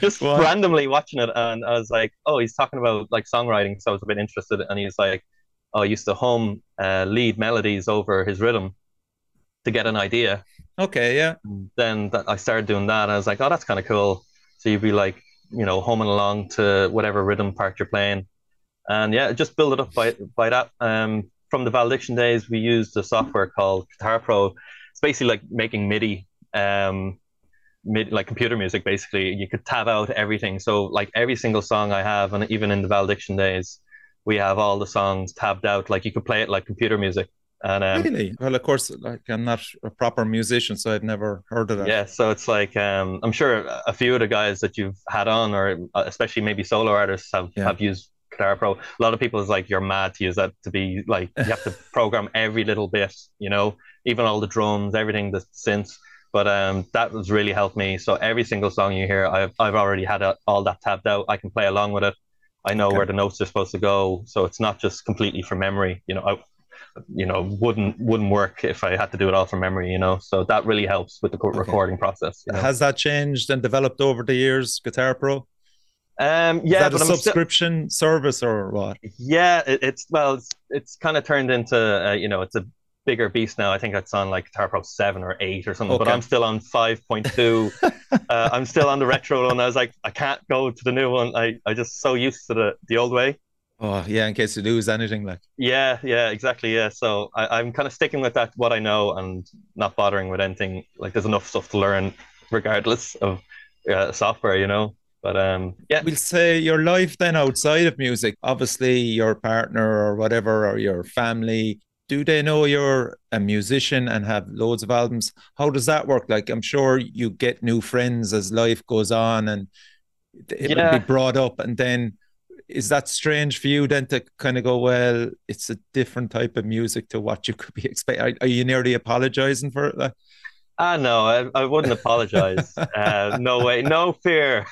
just what? randomly watching it, and I was like, oh, he's talking about like songwriting. So I was a bit interested, and he's like, I used to hum uh, lead melodies over his rhythm to get an idea. Okay, yeah. Then that, I started doing that. And I was like, oh, that's kind of cool. So you'd be like, you know, humming along to whatever rhythm part you're playing, and yeah, just build it up by by that. Um, from the Valediction days, we used a software called Guitar Pro. It's basically like making MIDI, um, MIDI, like computer music. Basically, you could tab out everything. So like every single song I have, and even in the Valediction days, we have all the songs tabbed out. Like you could play it like computer music. And um, really, well, of course, like I'm not a proper musician, so I've never heard of that. Yeah, so it's like um, I'm sure a few of the guys that you've had on, or uh, especially maybe solo artists, have yeah. have used Guitar Pro. A lot of people is like you're mad to use that to be like you have to program every little bit, you know, even all the drums, everything, the synths. But um, that has really helped me. So every single song you hear, I've I've already had a, all that tapped out. I can play along with it. I know okay. where the notes are supposed to go, so it's not just completely from memory. You know, I, you know, wouldn't wouldn't work if I had to do it all from memory. You know, so that really helps with the okay. recording process. You know? Has that changed and developed over the years, Guitar Pro? Um, yeah, Is that a subscription service or what? Yeah, it, it's well, it's, it's kind of turned into uh, you know, it's a bigger beast now. I think it's on like Guitar Pro seven or eight or something, okay. but I'm still on five point two. uh, I'm still on the retro one. I was like, I can't go to the new one. I I just so used to the the old way. Oh yeah, in case you lose anything, like. Yeah, yeah, exactly. Yeah, so I, I'm kind of sticking with that what I know and not bothering with anything. Like, there's enough stuff to learn, regardless of uh, software, you know. But um, yeah. We'll say your life then outside of music. Obviously, your partner or whatever, or your family, do they know you're a musician and have loads of albums? How does that work? Like, I'm sure you get new friends as life goes on, and it yeah. will be brought up. And then, is that strange for you then to kind of go, well, it's a different type of music to what you could be expecting? Are, are you nearly apologizing for it? Ah, no, I, I wouldn't apologize. uh, no way, no fear.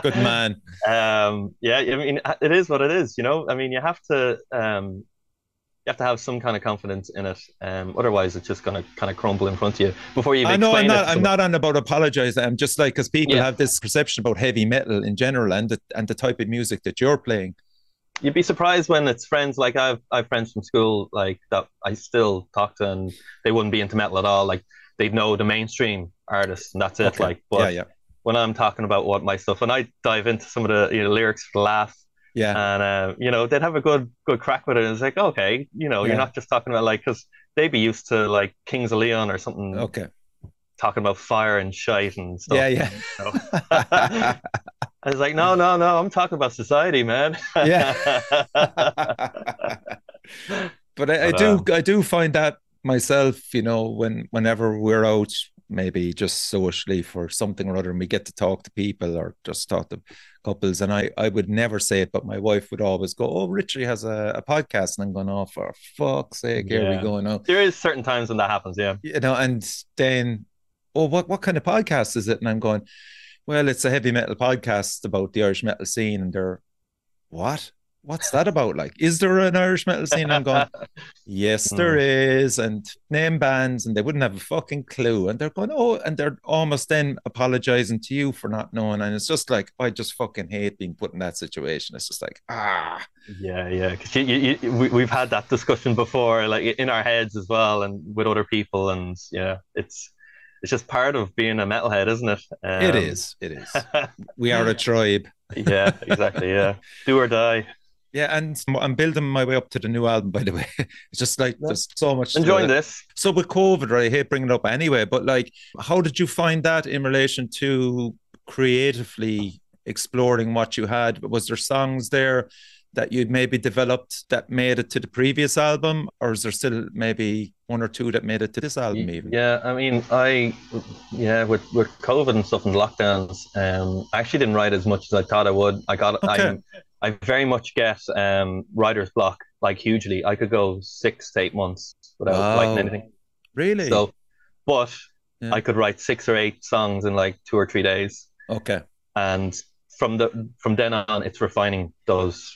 Good man. um, yeah, I mean, it is what it is. You know, I mean, you have to. Um, you have to have some kind of confidence in it. Um, otherwise, it's just going to kind of crumble in front of you before you. I know I'm not. I'm not on about apologize. I'm just like because people yeah. have this perception about heavy metal in general and the, and the type of music that you're playing. You'd be surprised when it's friends like I've I've friends from school like that I still talk to and they wouldn't be into metal at all. Like they'd know the mainstream artists and that's it. Okay. Like, but yeah, yeah. when I'm talking about what my stuff, and I dive into some of the you know, lyrics for the laugh yeah. And, uh, you know, they'd have a good good crack with it. And it's like, okay, you know, yeah. you're not just talking about like, because they'd be used to like Kings of Leon or something. Okay. Talking about fire and shite and stuff. Yeah, yeah. Know? I was like, no, no, no, I'm talking about society, man. yeah. but I, I do, um, I do find that myself, you know, when whenever we're out maybe just socially for something or other and we get to talk to people or just talk to couples and I, I would never say it but my wife would always go oh Richie has a, a podcast and I'm going oh for fuck's sake yeah. here we go now there is certain times when that happens yeah. You know and then oh what, what kind of podcast is it? And I'm going well it's a heavy metal podcast about the Irish metal scene and they're what what's that about? Like, is there an Irish metal scene? I'm going, yes, hmm. there is, and name bands, and they wouldn't have a fucking clue. And they're going, oh, and they're almost then apologizing to you for not knowing. And it's just like, I just fucking hate being put in that situation. It's just like, ah. Yeah, yeah. Because you, you, you, we, we've had that discussion before, like in our heads as well, and with other people. And yeah, it's, it's just part of being a metalhead, isn't it? Um, it is. It is. we are a tribe. yeah, exactly. Yeah. Do or die. Yeah, and I'm building my way up to the new album, by the way. It's just like yeah. there's so much. Enjoying this. So with COVID, right? I hate bringing it up anyway, but like, how did you find that in relation to creatively exploring what you had? Was there songs there that you'd maybe developed that made it to the previous album, or is there still maybe one or two that made it to this album even? Yeah, I mean, I yeah, with with COVID and stuff and lockdowns, um, I actually didn't write as much as I thought I would. I got okay. I I very much get um, writer's block like hugely. I could go six to eight months without wow. writing anything. Really? So, but yeah. I could write six or eight songs in like two or three days. Okay. And from the from then on, it's refining those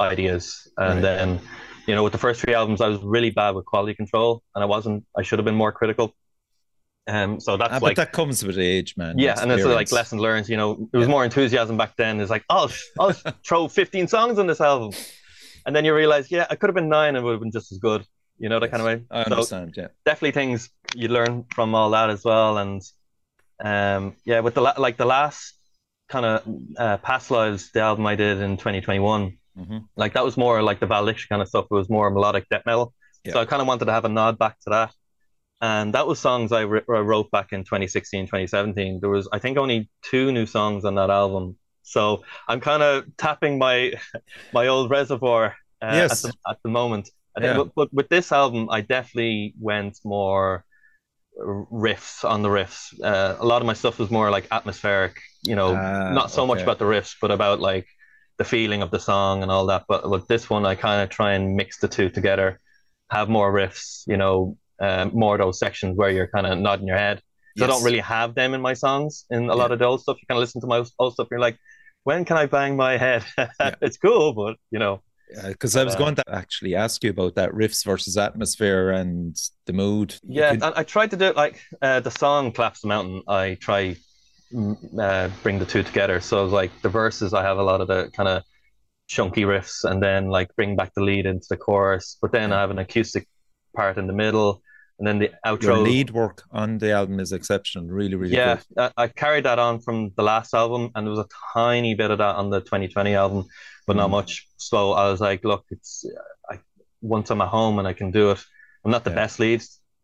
ideas, and right. then you know, with the first three albums, I was really bad with quality control, and I wasn't. I should have been more critical. Um, so that's ah, like that comes with age, man. Yeah, and it's like lesson learned. You know, it was yeah. more enthusiasm back then. It's like, oh, I'll throw 15 songs on this album, and then you realize, yeah, I could have been nine and it would have been just as good. You know, that kind of way. I understand. So yeah, definitely things you learn from all that as well, and um, yeah, with the la- like the last kind of uh, past lives, the album I did in 2021, mm-hmm. like that was more like the Valediction kind of stuff. It was more melodic death metal. Yeah. So I kind of wanted to have a nod back to that and that was songs I, re- I wrote back in 2016 2017 there was i think only two new songs on that album so i'm kind of tapping my my old reservoir uh, Yes. at, the, at the moment. I think, Yeah. but, but with this album, I definitely went more riffs on the riffs. Uh, a lot of my stuff was more like atmospheric, you know, Ah, not so much about the riffs, but about like the feeling of the song and all that. But with this one, I kind of try and mix the two together, have more riffs, you know, um, more of those sections where you're kind of nodding your head. 'Cause I Yes. don't really have them in my songs. In a Yeah. lot of the old stuff, you kind of listen to my old stuff, and you're like, when can I bang my head? Yeah. it's cool, but you know, because I was Uh, going to actually ask you about that riffs versus atmosphere and the mood. Yeah, could- I tried to do it like uh, the song "Collapse the Mountain." I try mm, uh, bring the two together. So like the verses, I have a lot of the kind of chunky riffs, and then like bring back the lead into the chorus. But then I have an acoustic part in the middle, and then the outro. your lead work on the album is exceptional, really, really yeah, good. I, I carried that on from the last album, and there was a tiny bit of that on the 2020 album, but not Mm. much. So I was like, look, it's I once I'm at home and I can do it. I'm not the Yeah. best lead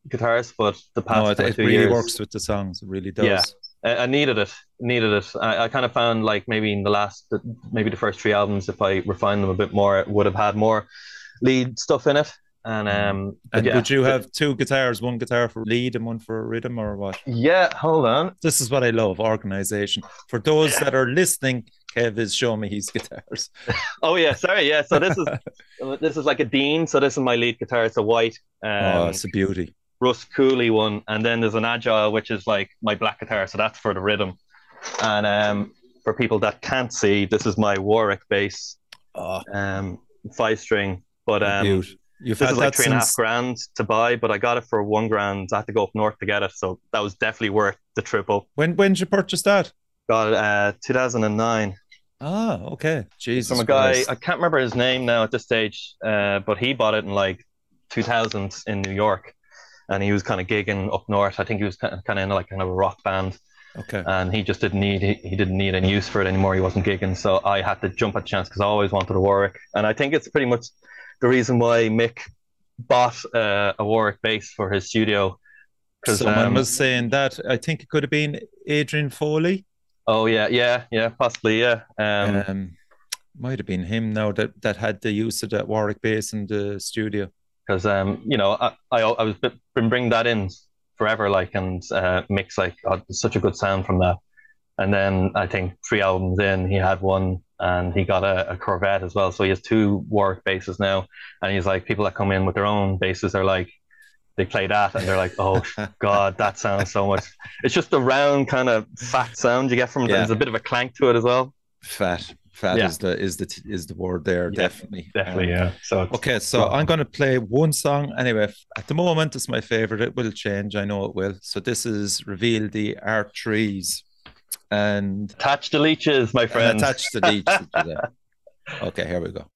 guitarist, but the past No, it, it really years, works with the songs. It really does. Yeah. I, I needed it. Needed it. I, I kind of found like maybe in the last, maybe the first three albums, if I refined them a bit more, it would have had more lead stuff in it. And um, And yeah, would you have two guitars, one guitar for lead and one for rhythm, or what? Yeah, hold on. This is what I love organization. For those that are listening, Kev is showing me his guitars. Oh yeah, sorry. Yeah, so this is this is like a Dean. So this is my lead guitar. It's a white oh, um, it's a beauty. Rusty Cooley one, and then there's an Agile, which is like my black guitar. So that's for the rhythm. And um, for people that can't see, this is my Warwick bass, Oh, um, five string. But um, beauty. You've This had is like three and a half grand to buy, but I got it for one grand. I had to go up north to get it, so that was definitely worth the trip up. When when did you purchase that? Got it uh 2009 Ah, okay. Jesus. from a guy. Christ. I can't remember his name now at this stage, uh, but he bought it in like 2000 in New York, and he was kind of gigging up north. I think he was kind of, kind of in like kind of a rock band, Okay. and he just didn't need he, he didn't need any use for it anymore. He wasn't gigging, so I had to jump at the chance because I always wanted a Warwick, and I think it's pretty much the reason why Mick bought uh, a Warwick bass for his studio. Someone um, was saying that. I think it could have been Adrian Foley. Oh yeah, yeah, yeah, possibly, yeah. Um, Um, might have been him now that, that had the use of that Warwick bass in the studio. because um, you know, I I, I was b- been bringing that in forever, like, and uh, Mick's like oh, such a good sound from that. And then I think three albums in, he had one, and he got a, a Corvette as well. So he has two Warwick basses now, and he's like, people that come in with their own basses are like, they play that, and they're like, oh god, that sounds so much. It's just the round kind of fat sound you get from it. Yeah. There's a bit of a clank to it as well. Fat. Fat Yeah. is the is the is the word there, Yeah, definitely. Definitely, Um, yeah. So Okay, so I'm going to play one song anyway. At the moment, it's my favorite. It will change. I know it will. So this is "Reveal the Arteries," and, attach the leeches, my and friends. attached to each. Okay, here we go.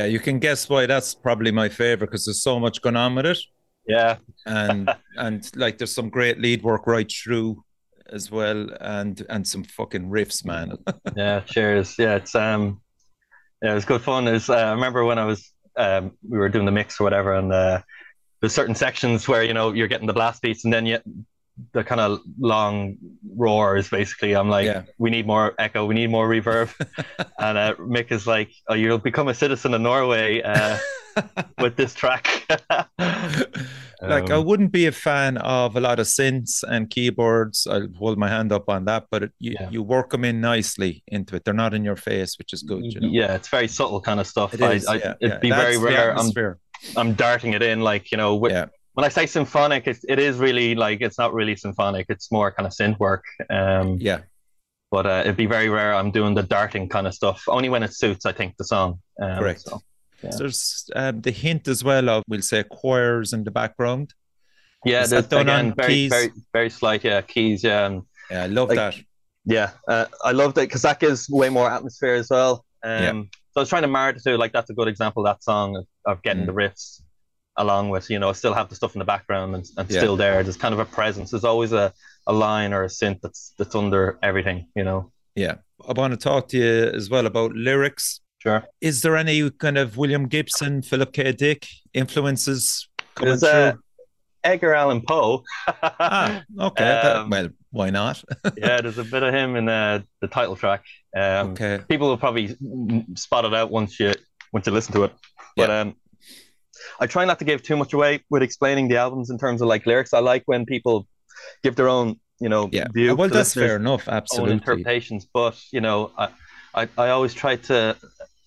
Yeah, you can guess why that's probably my favorite because there's so much going on with it. Yeah, and and like there's some great lead work right through as well, and and some fucking riffs, man. yeah, cheers. Yeah, it's um, yeah, it was good fun. Is uh, I remember when I was um, we were doing the mix or whatever, and uh, there's certain sections where you know you're getting the blast beats, and then yet the kind of long roars basically. I'm like yeah. we need more echo. We need more reverb. And uh, mick is like oh you'll become a citizen of norway uh, with this track. Like um, i wouldn't be a fan of a lot of synths and keyboards. I'll hold my hand up on that but it, you, yeah. you work them in nicely into it. They're not in your face which is good you know? yeah it's very subtle kind of stuff. It is, I, I, it'd be That's very rare. I'm, I'm darting it in like you know with, when I say symphonic, it, it is really like it's not really symphonic. It's more kind of synth work. Um, yeah. But uh, it'd be very rare. I'm doing the darting kind of stuff only when it suits. I think the song. Um, Correct. So, yeah. so there's um, the hint as well of we'll say choirs in the background. Yeah, is there's done again, very, keys? very very slight. Yeah, keys. Yeah, and, yeah, I love like, that. Yeah, uh, I love that because that gives way more atmosphere as well. Um, yeah. So I was trying to marry the two. Like that's a good example of that song of, of getting mm. the riffs along with you know still have the stuff in the background and, and yeah. still there there's kind of a presence there's always a, a line or a synth that's that's under everything you know yeah i want to talk to you as well about lyrics sure is there any kind of william gibson philip k dick influences coming there's, uh, edgar allan poe ah, okay um, that, well Why not? yeah, there's a bit of him in uh, the title track. Um, okay. People will probably spot it out once you once you listen to it. But yeah. um, I try not to give too much away with explaining the albums in terms of like lyrics. I like when people give their own, you know, yeah. view. Well, that's fair enough. Absolutely. Own interpretations, but you know, I, I, I always try to,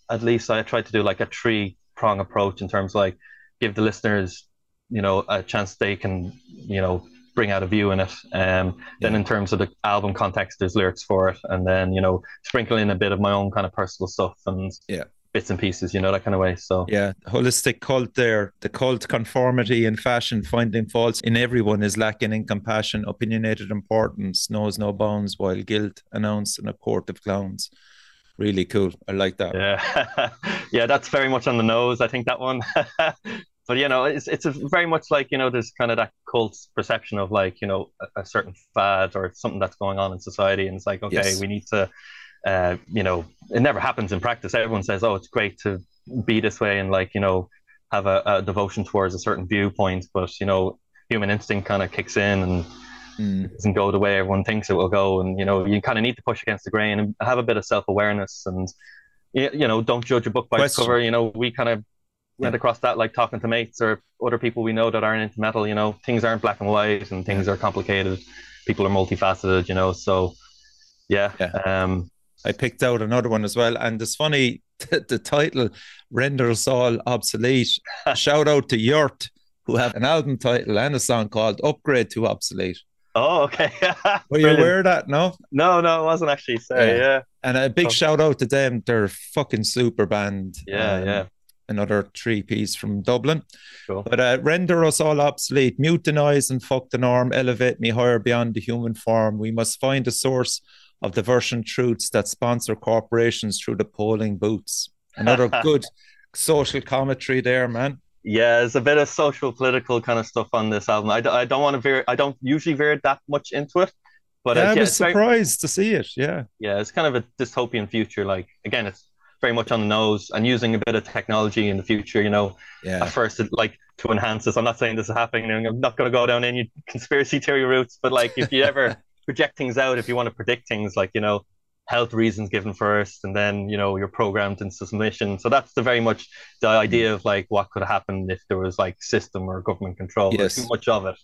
at least I try to do like a three prong approach in terms of like give the listeners, you know, a chance they can, you know, bring out a view in it. Um, then in terms of the album context, there's lyrics for it, and then you know, sprinkle in a bit of my own kind of personal stuff and yeah bits and pieces, you know, that kind of way. So yeah, holistic cult there. The cult conformity in fashion, finding faults in everyone is lacking in compassion, opinionated importance, knows no bounds, while guilt announced in a court of clowns. Really cool. I like that. Yeah, yeah, that's very much on the nose. I think that one. but you know, it's it's very much like you know, there's kind of that cult perception of like you know a, a certain fad or something that's going on in society, and it's like okay, yes. we need to uh, you know, it never happens in practice. Everyone says, "Oh, it's great to be this way," and like you know, have a, a devotion towards a certain viewpoint. But you know, human instinct kind of kicks in and mm. doesn't go the way everyone thinks it will go. And you know, you kind of need to push against the grain and have a bit of self awareness and you know, don't judge a book by its cover. You know, we kind of went across that like talking to mates or other people we know that aren't into metal. You know, things aren't black and white and things are complicated. People are multifaceted. You know, so yeah. yeah. Um, I picked out another one as well. And it's funny, the, the title renders all obsolete. Shout out to Yurt, who have an album title and a song called Upgrade to Obsolete. Oh, okay. Were you aware of that? No? No, no, it wasn't actually. Sorry, yeah. yeah. And a big oh. shout out to them. They're fucking super band. Yeah, um, yeah. Another three piece from Dublin. Cool. But uh, render us all obsolete, mute the noise and fuck the norm, elevate me higher beyond the human form. We must find a source of the version truths that sponsor corporations through the polling booths. Another good social commentary there, man. Yeah, there's a bit of social political kind of stuff on this album. I, I don't want to veer, I don't usually veer that much into it. But yeah, uh, I was surprised very, to see it. Yeah. Yeah, it's kind of a dystopian future. Like, again, it's very much on the nose and using a bit of technology in the future, you know. Yeah. At first, it, like to enhance this. I'm not saying this is happening. I'm not going to go down any conspiracy theory routes, but like if you ever project things out if you want to predict things like you know health reasons given first and then you know you're programmed into submission so that's the very much the idea of like what could happen if there was like system or government control yes. too much of it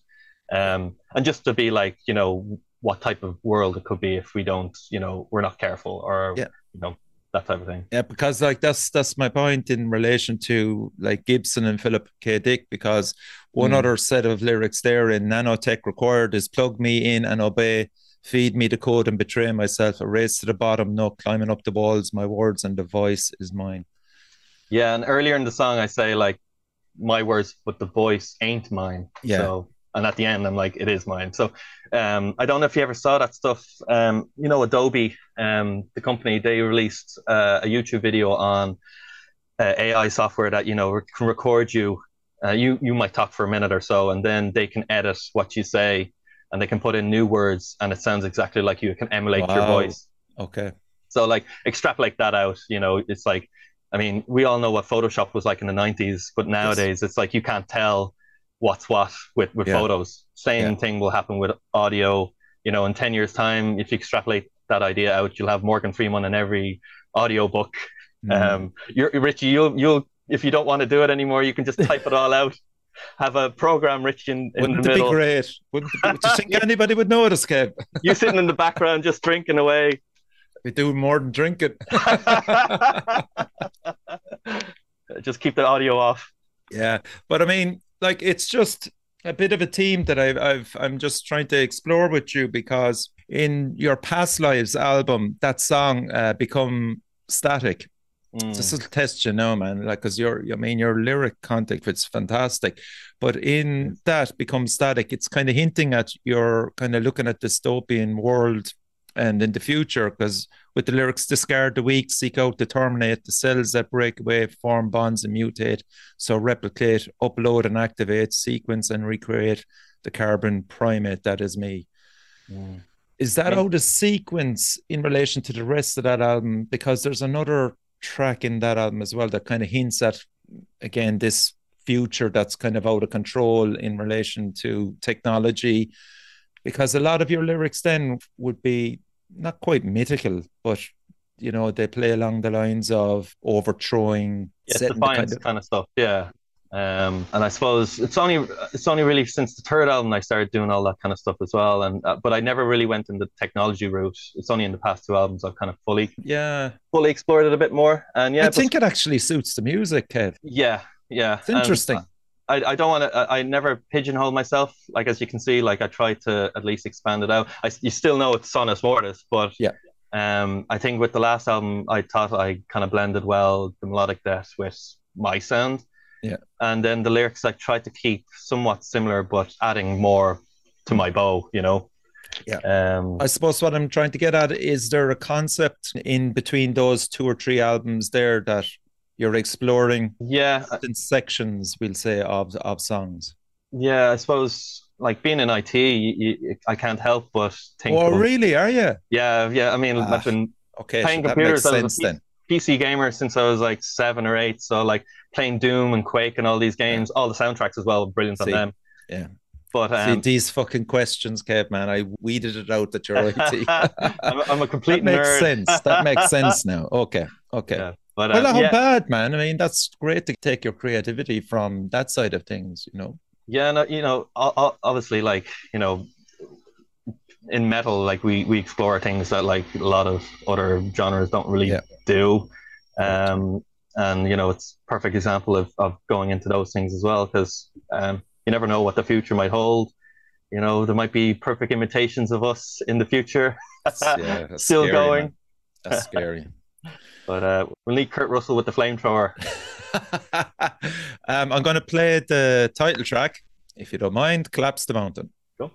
um and just to be like you know what type of world it could be if we don't you know we're not careful or yeah. you know that type of thing. Yeah, because like that's that's my point in relation to like Gibson and Philip K. Dick, because one mm. other set of lyrics there in nanotech required is plug me in and obey, feed me the code and betray myself, a race to the bottom, no climbing up the walls, my words and the voice is mine. Yeah, and earlier in the song I say like my words, but the voice ain't mine. Yeah. So and at the end i'm like it is mine. So um, i don't know if you ever saw that stuff. Um, you know adobe um, the company they released uh, a youtube video on uh, ai software that you know can record you. Uh, you you might talk for a minute or so and then they can edit what you say and they can put in new words and it sounds exactly like you. It can emulate wow. your voice. Okay. So like extrapolate that out you know it's like i mean we all know what photoshop was like in the 90s but nowadays yes. it's like you can't tell what's what with with yeah. photos. Same yeah. thing will happen with audio. You know, in ten years' time, if you extrapolate that idea out, you'll have Morgan Freeman in every audio book. Mm. Um, you're Richie. You'll you'll if you don't want to do it anymore, you can just type it all out. Have a program, Rich, in, in Wouldn't the middle. Be great. Wouldn't you think anybody would notice, Kev? you sitting in the background, just drinking away. We do more than drinking. just keep the audio off. Yeah, but I mean, like it's just a bit of a theme that I've, I've I'm just trying to explore with you because in your past lives album, that song uh, become static. Mm. Just a test, you know, man. Like, cause your, I mean, your lyric content it's fantastic, but in that become static. It's kind of hinting at you're kind of looking at dystopian world and in the future because with the lyrics discard the weak seek out to terminate the cells that break away form bonds and mutate so replicate upload and activate sequence and recreate the carbon primate that is me mm. is that yeah. out of sequence in relation to the rest of that album because there's another track in that album as well that kind of hints at again this future that's kind of out of control in relation to technology because a lot of your lyrics then would be not quite mythical, but you know they play along the lines of overthrowing, Yes, setting the defiance kind of- kind of stuff. Yeah. Um, and I suppose it's only it's only really since the third album I started doing all that kind of stuff as well. And uh, but I never really went in the technology route. It's only in the past two albums I've kind of fully yeah. fully explored it a bit more. And yeah, I but- think it actually suits the music, Kev. yeah, yeah. It's And interesting. I, I don't want to. I, I never pigeonhole myself. Like as you can see, like I try to at least expand it out. I you still know it's Sonus Mortis, but Yeah. Um, I think with the last album, I thought I kind of blended well the melodic death with my sound. Yeah. And then the lyrics I tried to keep somewhat similar, but adding more to my bow. You know. Yeah. Um. I suppose what I'm trying to get at is there a concept in between those two or three albums there that you're exploring yeah. sections, we'll say, of of songs. Yeah. I suppose like being in IT, you, you, I can't help but think. Oh, of- really? Are you? Yeah. Yeah. I mean, Ah. I've been Okay, Playing so that computers, makes was a sense then. PC gamer since I was like seven or eight. So like playing Doom and Quake and all these games, all the soundtracks as well, brilliant See, on them. yeah. But See, um, these fucking questions, Kev, man, I weeded it out that you're IT. I'm, I'm a complete that makes nerd. sense. That makes sense now. Okay. Okay. Yeah, But Well, um, not yeah, bad, man. I mean, that's great to take your creativity from that side of things, you know. yeah, no, you know, o- o- obviously, like you know, in metal, like we we explore things that like a lot of other genres don't really Yeah. do. Um, and you know, it's perfect example of of going into those things as well because um, you never know what the future might hold. You know, there might be perfect imitations of us in the future. Yeah, Still scary, going. man. That's scary. But uh, we'll need Kurt Russell with the flamethrower. um, I'm going to play the title track, if you don't mind. Collapse the mountain. Go.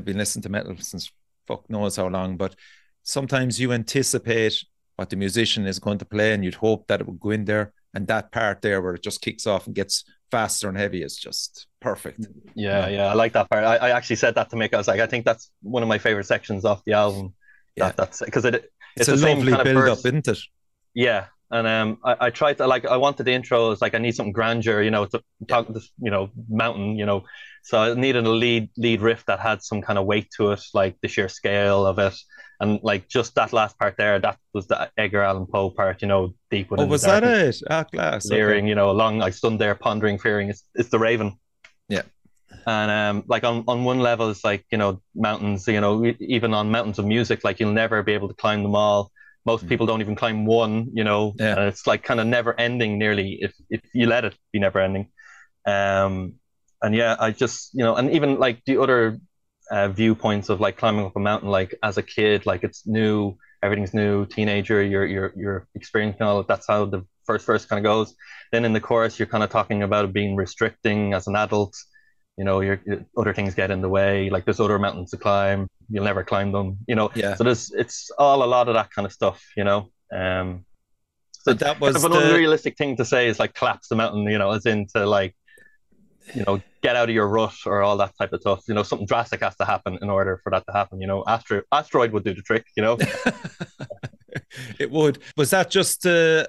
I've been listening to metal since fuck knows how long, but sometimes you anticipate what the musician is going to play and you'd hope that it would go in there. And that part there where it just kicks off and gets faster and heavy is just perfect. Yeah, yeah, I like that part. I, I actually said that to make us like I think that's one of my favorite sections off the album. That, yeah, that's because it, it's, it's a lovely build up, isn't it? Yeah, and um, I, I, tried to like I wanted the intro. It's like I need something grandeur, you know, to talk this, you know, mountain, you know, so I needed a lead lead riff that had some kind of weight to it, like the sheer scale of it, and like just that last part there, that was the Edgar Allan Poe part, you know, deep within. Oh, was that it? Ah, class. Leering, okay. you know, long. I stood there pondering, fearing. It's it's the Raven. Yeah. And um, like on, on one level, it's like you know mountains. You know, even on mountains of music, like you'll never be able to climb them all. Most mm. people don't even climb one. You know, yeah. and it's like kind of never ending. Nearly, if if you let it be never ending. Um, and yeah, I just you know, and even like the other uh, viewpoints of like climbing up a mountain, like as a kid, like it's new, everything's new, teenager, you're you're you're experiencing all of that's how the first verse kind of goes. Then in the chorus, you're kind of talking about being restricting as an adult. You know, your other things get in the way. Like there's other mountains to climb. You'll never climb them. You know. Yeah. So there's it's all a lot of that kind of stuff. You know. Um. So that was kind of an the- unrealistic thing to say is like collapse the mountain. You know, as into like, you know, get out of your rut or all that type of stuff. You know, something drastic has to happen in order for that to happen. You know, astro- asteroid would do the trick. You know. it would. Was that just the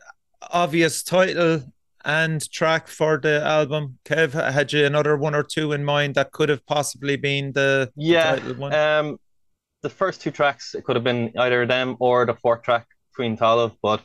obvious title and track for the album? Kev, had you another one or two in mind that could have possibly been the the Yeah, title one? Um, the first two tracks it could have been either them or the fourth track, Queen Tallav. But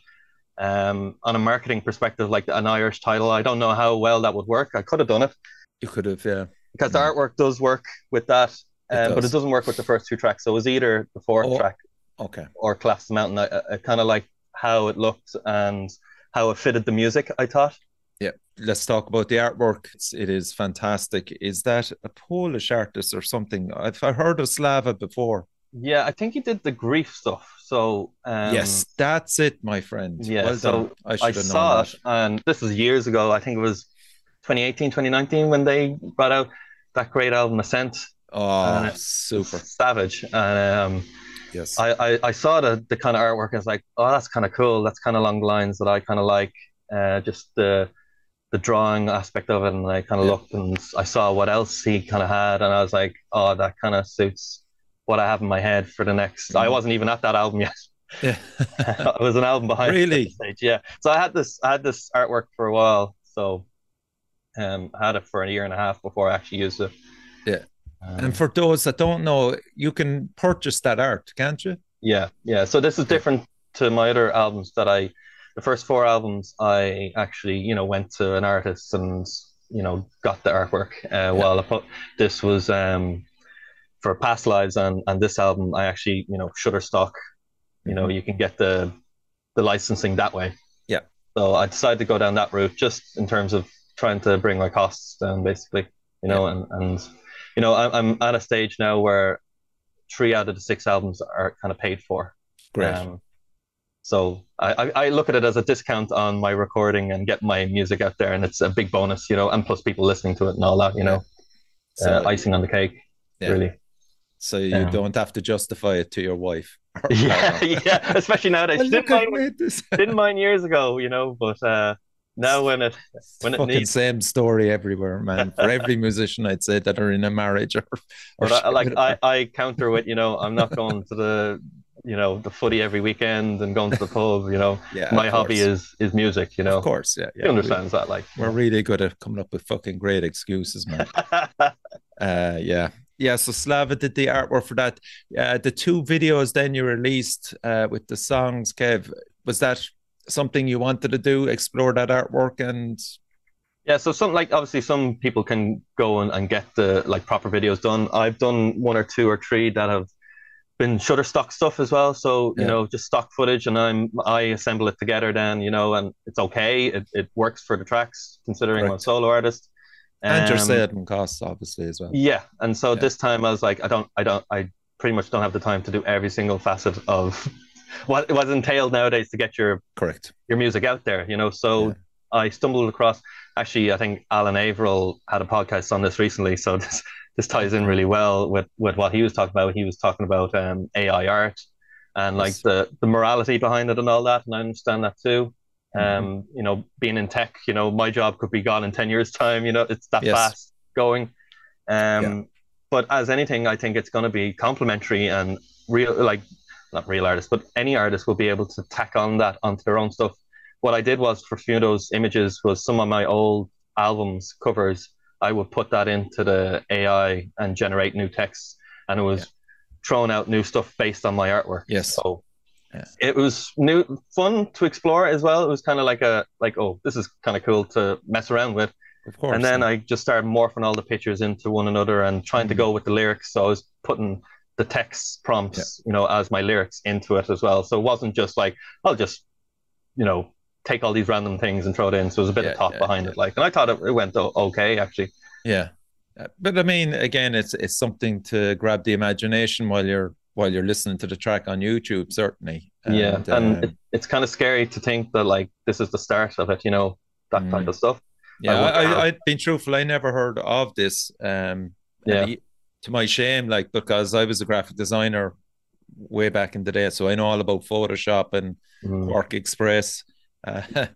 um, on a marketing perspective, like an Irish title, I don't know how well that would work. I could have done it you could have, yeah. because the Mm. artwork does work with that, It um, but it doesn't work with the first two tracks. So it was either the fourth Oh. track Okay. or Collapse the Mountain. I, I kind of like how it looked and how it fitted the music. I thought. Yeah. Let's talk about the artwork. It's, it is fantastic. Is that a Polish artist or something? I've I heard of Slava before. Yeah, I think he did the grief stuff. So um, yes, that's it, my friend. yeah, Well so done. I I have saw known it, and this was years ago. I think it was 2018, 2019 when they brought out that great album Ascent. Oh, Uh, super. Savage. And um, Yes. I, I, I saw the, the kind of artwork. I was like, oh, that's kind of cool. That's kind of along the lines that I kind of like. Uh, just the the drawing aspect of it. And I kind of Yeah. looked and I saw what else he kind of had. And I was like, oh, that kind of suits what I have in my head for the next. I Mhm. wasn't even at that album yet. yeah. it was an album behind Really? stage. Yeah. So I had this I had this artwork for a while. So um I had it for a year and a half before I actually used it. Yeah. Um, and for those that don't know, you can purchase that art, can't you? yeah, yeah. So this is different to my other albums that I the first four albums I actually, you know, went to an artist and you know got the artwork. Uh, while I put this was um for past lives and and this album I actually, you know, Shutterstock, you know, you can get the the licensing that way. Yeah. So I decided to go down that route just in terms of trying to bring my costs down, basically. You know, and and you know, I'm I'm at a stage now where three out of the six albums are kind of paid for. Great. Um, so I, I, look at it as a discount on my recording and get my music out there, and it's a big bonus, you know, and plus people listening to it and all that, you know, so, uh, icing on the cake, yeah. really. so you um, don't have to justify it to your wife. Yeah, yeah, especially nowadays. Well, didn't mind, didn't mind years ago, you know, but uh, now when it when it fucking needs- same story everywhere, man. For every musician, I'd say that are in a marriage or, or But I, like. I, I counter with, you know, I'm not going to the, you know, the footy every weekend and going to the pub. You know, yeah, my hobby is is music. You know, of course, yeah, yeah. he understands that. Like, We, are really good at coming up with fucking great excuses, man. Uh, yeah, yeah. So Slava did the artwork for that. Uh, the two videos then you released uh, with the songs, Kev. Was that something you wanted to do? Explore that artwork and yeah. So some like obviously some people can go and, and get the like proper videos done. I've done one or two or three that have been Shutterstock stuff as well. So you Yeah. know, just stock footage, and I'm I assemble it together. Then you know, and it's okay. It it works for the tracks considering I'm a solo artist. and your Um, setting costs, obviously, as well. Yeah, and so Yeah. this time I was like, I don't, I don't, I pretty much don't have the time to do every single facet of what it was entailed nowadays to get your Correct. your music out there. You know, so Yeah. I stumbled across. Actually, I think Alan Averill had a podcast on this recently, so this this ties in really well with with what he was talking about. He was talking about um, AI art and like the the morality behind it and all that, and I understand that too. Mhm. Um, you know, being in tech, you know, my job could be gone in 10 years' time, you know, it's that Yes. fast going. Um, Yeah. but as anything, I think it's going to be complementary and real, like not real artists, but any artist will be able to tack on that onto their own stuff. What I did was for a few of those images was some of my old albums covers. I would put that into the AI and generate new texts, and it was Yeah. throwing out new stuff based on my artwork. Yes. So Yeah. it was new, fun to explore as well. It was kind of like a like, oh, this is kind of cool to mess around with. Of course. And then yeah. I just started morphing all the pictures into one another and trying to Mhm. go with the lyrics. So I was putting the text prompts, you know, as my lyrics into it as well. So it wasn't just like I'll just, you know, take all these random things and throw it in. So there's a bit Yeah, of thought yeah, behind yeah. it. Like, and I thought it, it went okay actually. Yeah, Uh, but I mean, again, it's it's something to grab the imagination while you're while you're listening to the track on YouTube, certainly. yeah, And, and um, it, it's kind of scary to think that like this is the start of it. You know, that Mm. type of stuff. yeah, I I, I, I'd been truthful. I never heard of this. Um, Yeah. and to my shame, like because I was a graphic designer way back in the day, so I know all about Photoshop and Mm. QuarkXPress. Uh, um,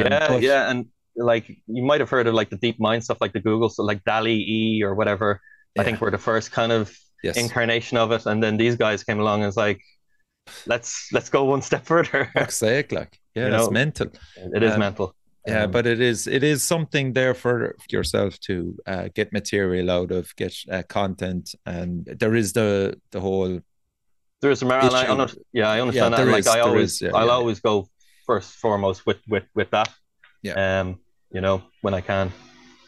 yeah, but- yeah, and like you might have heard of like the DeepMind stuff, like the Google, so like DALI E or whatever. I think we're the first kind of yes. incarnation of it, and then these guys came along and was like, let's let's go one step further. Exactly. like yeah, You that's know, mental. it is Um, mental. Yeah, Um, but it is it is something there for yourself to uh, get material out of, get uh, content, and there is the the whole there is a and I, issue. yeah, I understand that. Like I always, is, yeah, I'll yeah. always go first foremost with with with that. Yeah. Um, you know, when I can.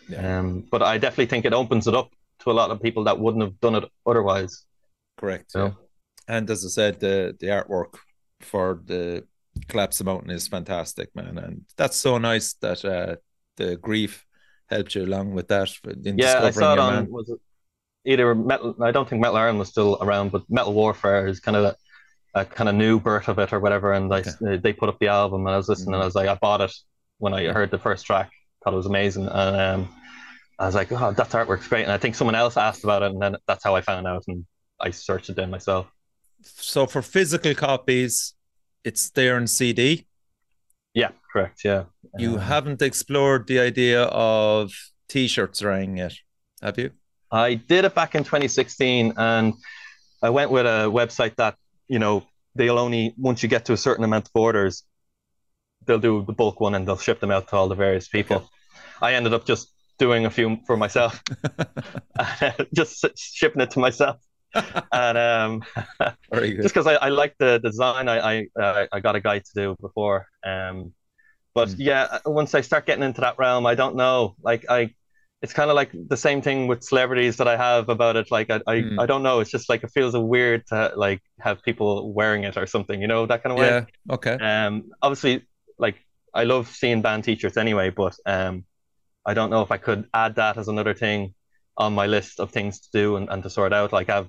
Yeah. Um, but I definitely think it opens it up to a lot of people that wouldn't have done it otherwise. correct. Know? yeah. And as I said, the the artwork for the collapse the mountain is fantastic, man, and that's so nice that uh, the grief helped you along with that. In Yeah, I saw it on man. was it either metal. I don't think Metal Ireland was still around, but Metal Warfare is kind of a, kind of new birth of it or whatever. And I, they put up the album, and I was listening, and I was like, I bought it when I heard the first track, thought it was amazing, and um, I was like, oh, that artwork's great. And I think someone else asked about it, and then that's how I found out, and I searched it then myself. So for physical copies, it's there in CD. Yeah, correct. Yeah, You Um, haven't explored the idea of T-shirts running yet, have you? I did it back in 2016, and I went with a website that you know they'll only once you get to a certain amount of orders, they'll do the bulk one and they'll ship them out to all the various people. I ended up just doing a few for myself, just shipping it to myself, and um, just because I, I like the design, I I, uh, I got a guy to do before. Um, but Mm. yeah, once I start getting into that realm, I don't know. Like I, it's kind of like the same thing with celebrities that I have about it. Like I, I, Mm. I don't know. It's just like it feels weird to like have people wearing it or something. You know that kind of way. Yeah. Okay. Um, obviously, like I love seeing band t-shirts anyway, but um, I don't know if I could add that as another thing on my list of things to do and, and to sort out. Like I've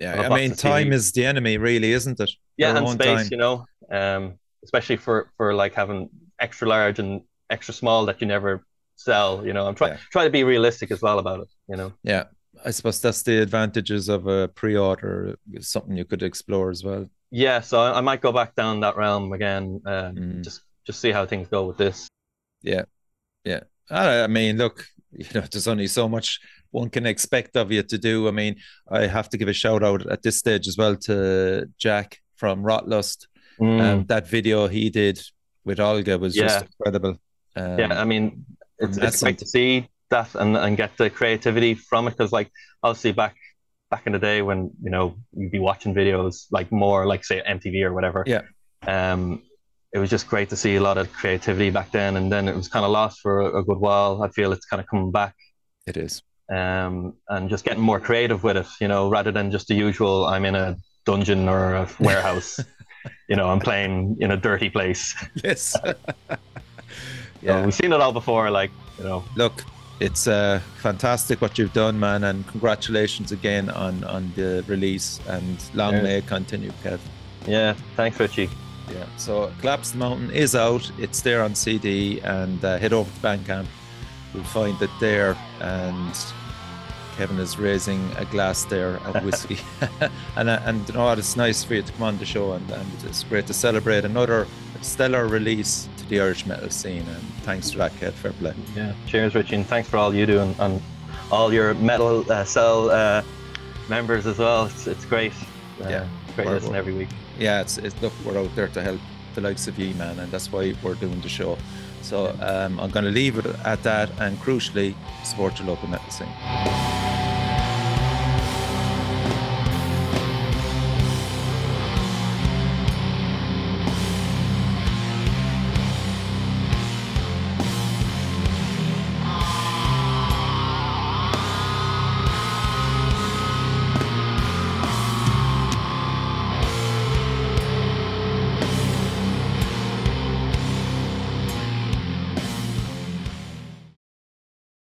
Yeah. a I mean, time CDs. is the enemy, really, isn't it? yeah, and space, time. you know, um, especially for for like having extra large and extra small that you never sell. You know, I'm trying Yeah. try to be realistic as well about it. You know, Yeah. I suppose that's the advantages of a pre-order. Something you could explore as well. yeah. So I, I might go back down that realm again. Um, Mm. Just just see how things go with this. Yeah. Yeah. I I mean, look, you know, there's only so much one can expect of you to do. I mean, I have to give a shout out at this stage as well to Jack from Rotlust. Mm. Um, that video he did with Olga was just incredible. Um, yeah, I mean, it's, it's great to see that and, and get the creativity from it because, like, obviously back back in the day when you know you'd be watching videos like more like say MTV or whatever. Yeah. Um, it was just great to see a lot of creativity back then, and then it was kind of lost for a, a good while. I feel it's kind of coming back. it is. Um, and just getting more creative with it, you know, rather than just the usual. I'm in a dungeon or a warehouse. you know, I'm playing in a dirty place. Yes. Yeah, yeah. we've seen it all before. Like, you know, Look, it's uh, fantastic what you've done, man, and congratulations again on on the release. And long Yeah. may it continue, Kev. yeah. Thanks, Richie. Yeah. So Collapse the Mountain is out. It's there on CD, and uh, head over to Bandcamp. You'll find it there. And Kevin is raising a glass there of whiskey, and uh, and you know what? It's nice for you to come on the show, and, and it's great to celebrate another stellar release the Irish metal scene. And thanks to that, Kev. Fair play. Yeah. Cheers, Richie, and thanks for all you do and, and all your metal uh, cell uh, members as well. It's, it's great. Uh, Yeah. Great listen every week. yeah, it's, it's look, we're out there to help the likes of you, man, and that's why we're doing the show. So um, I'm going to leave it at that, and crucially, support your local metal scene.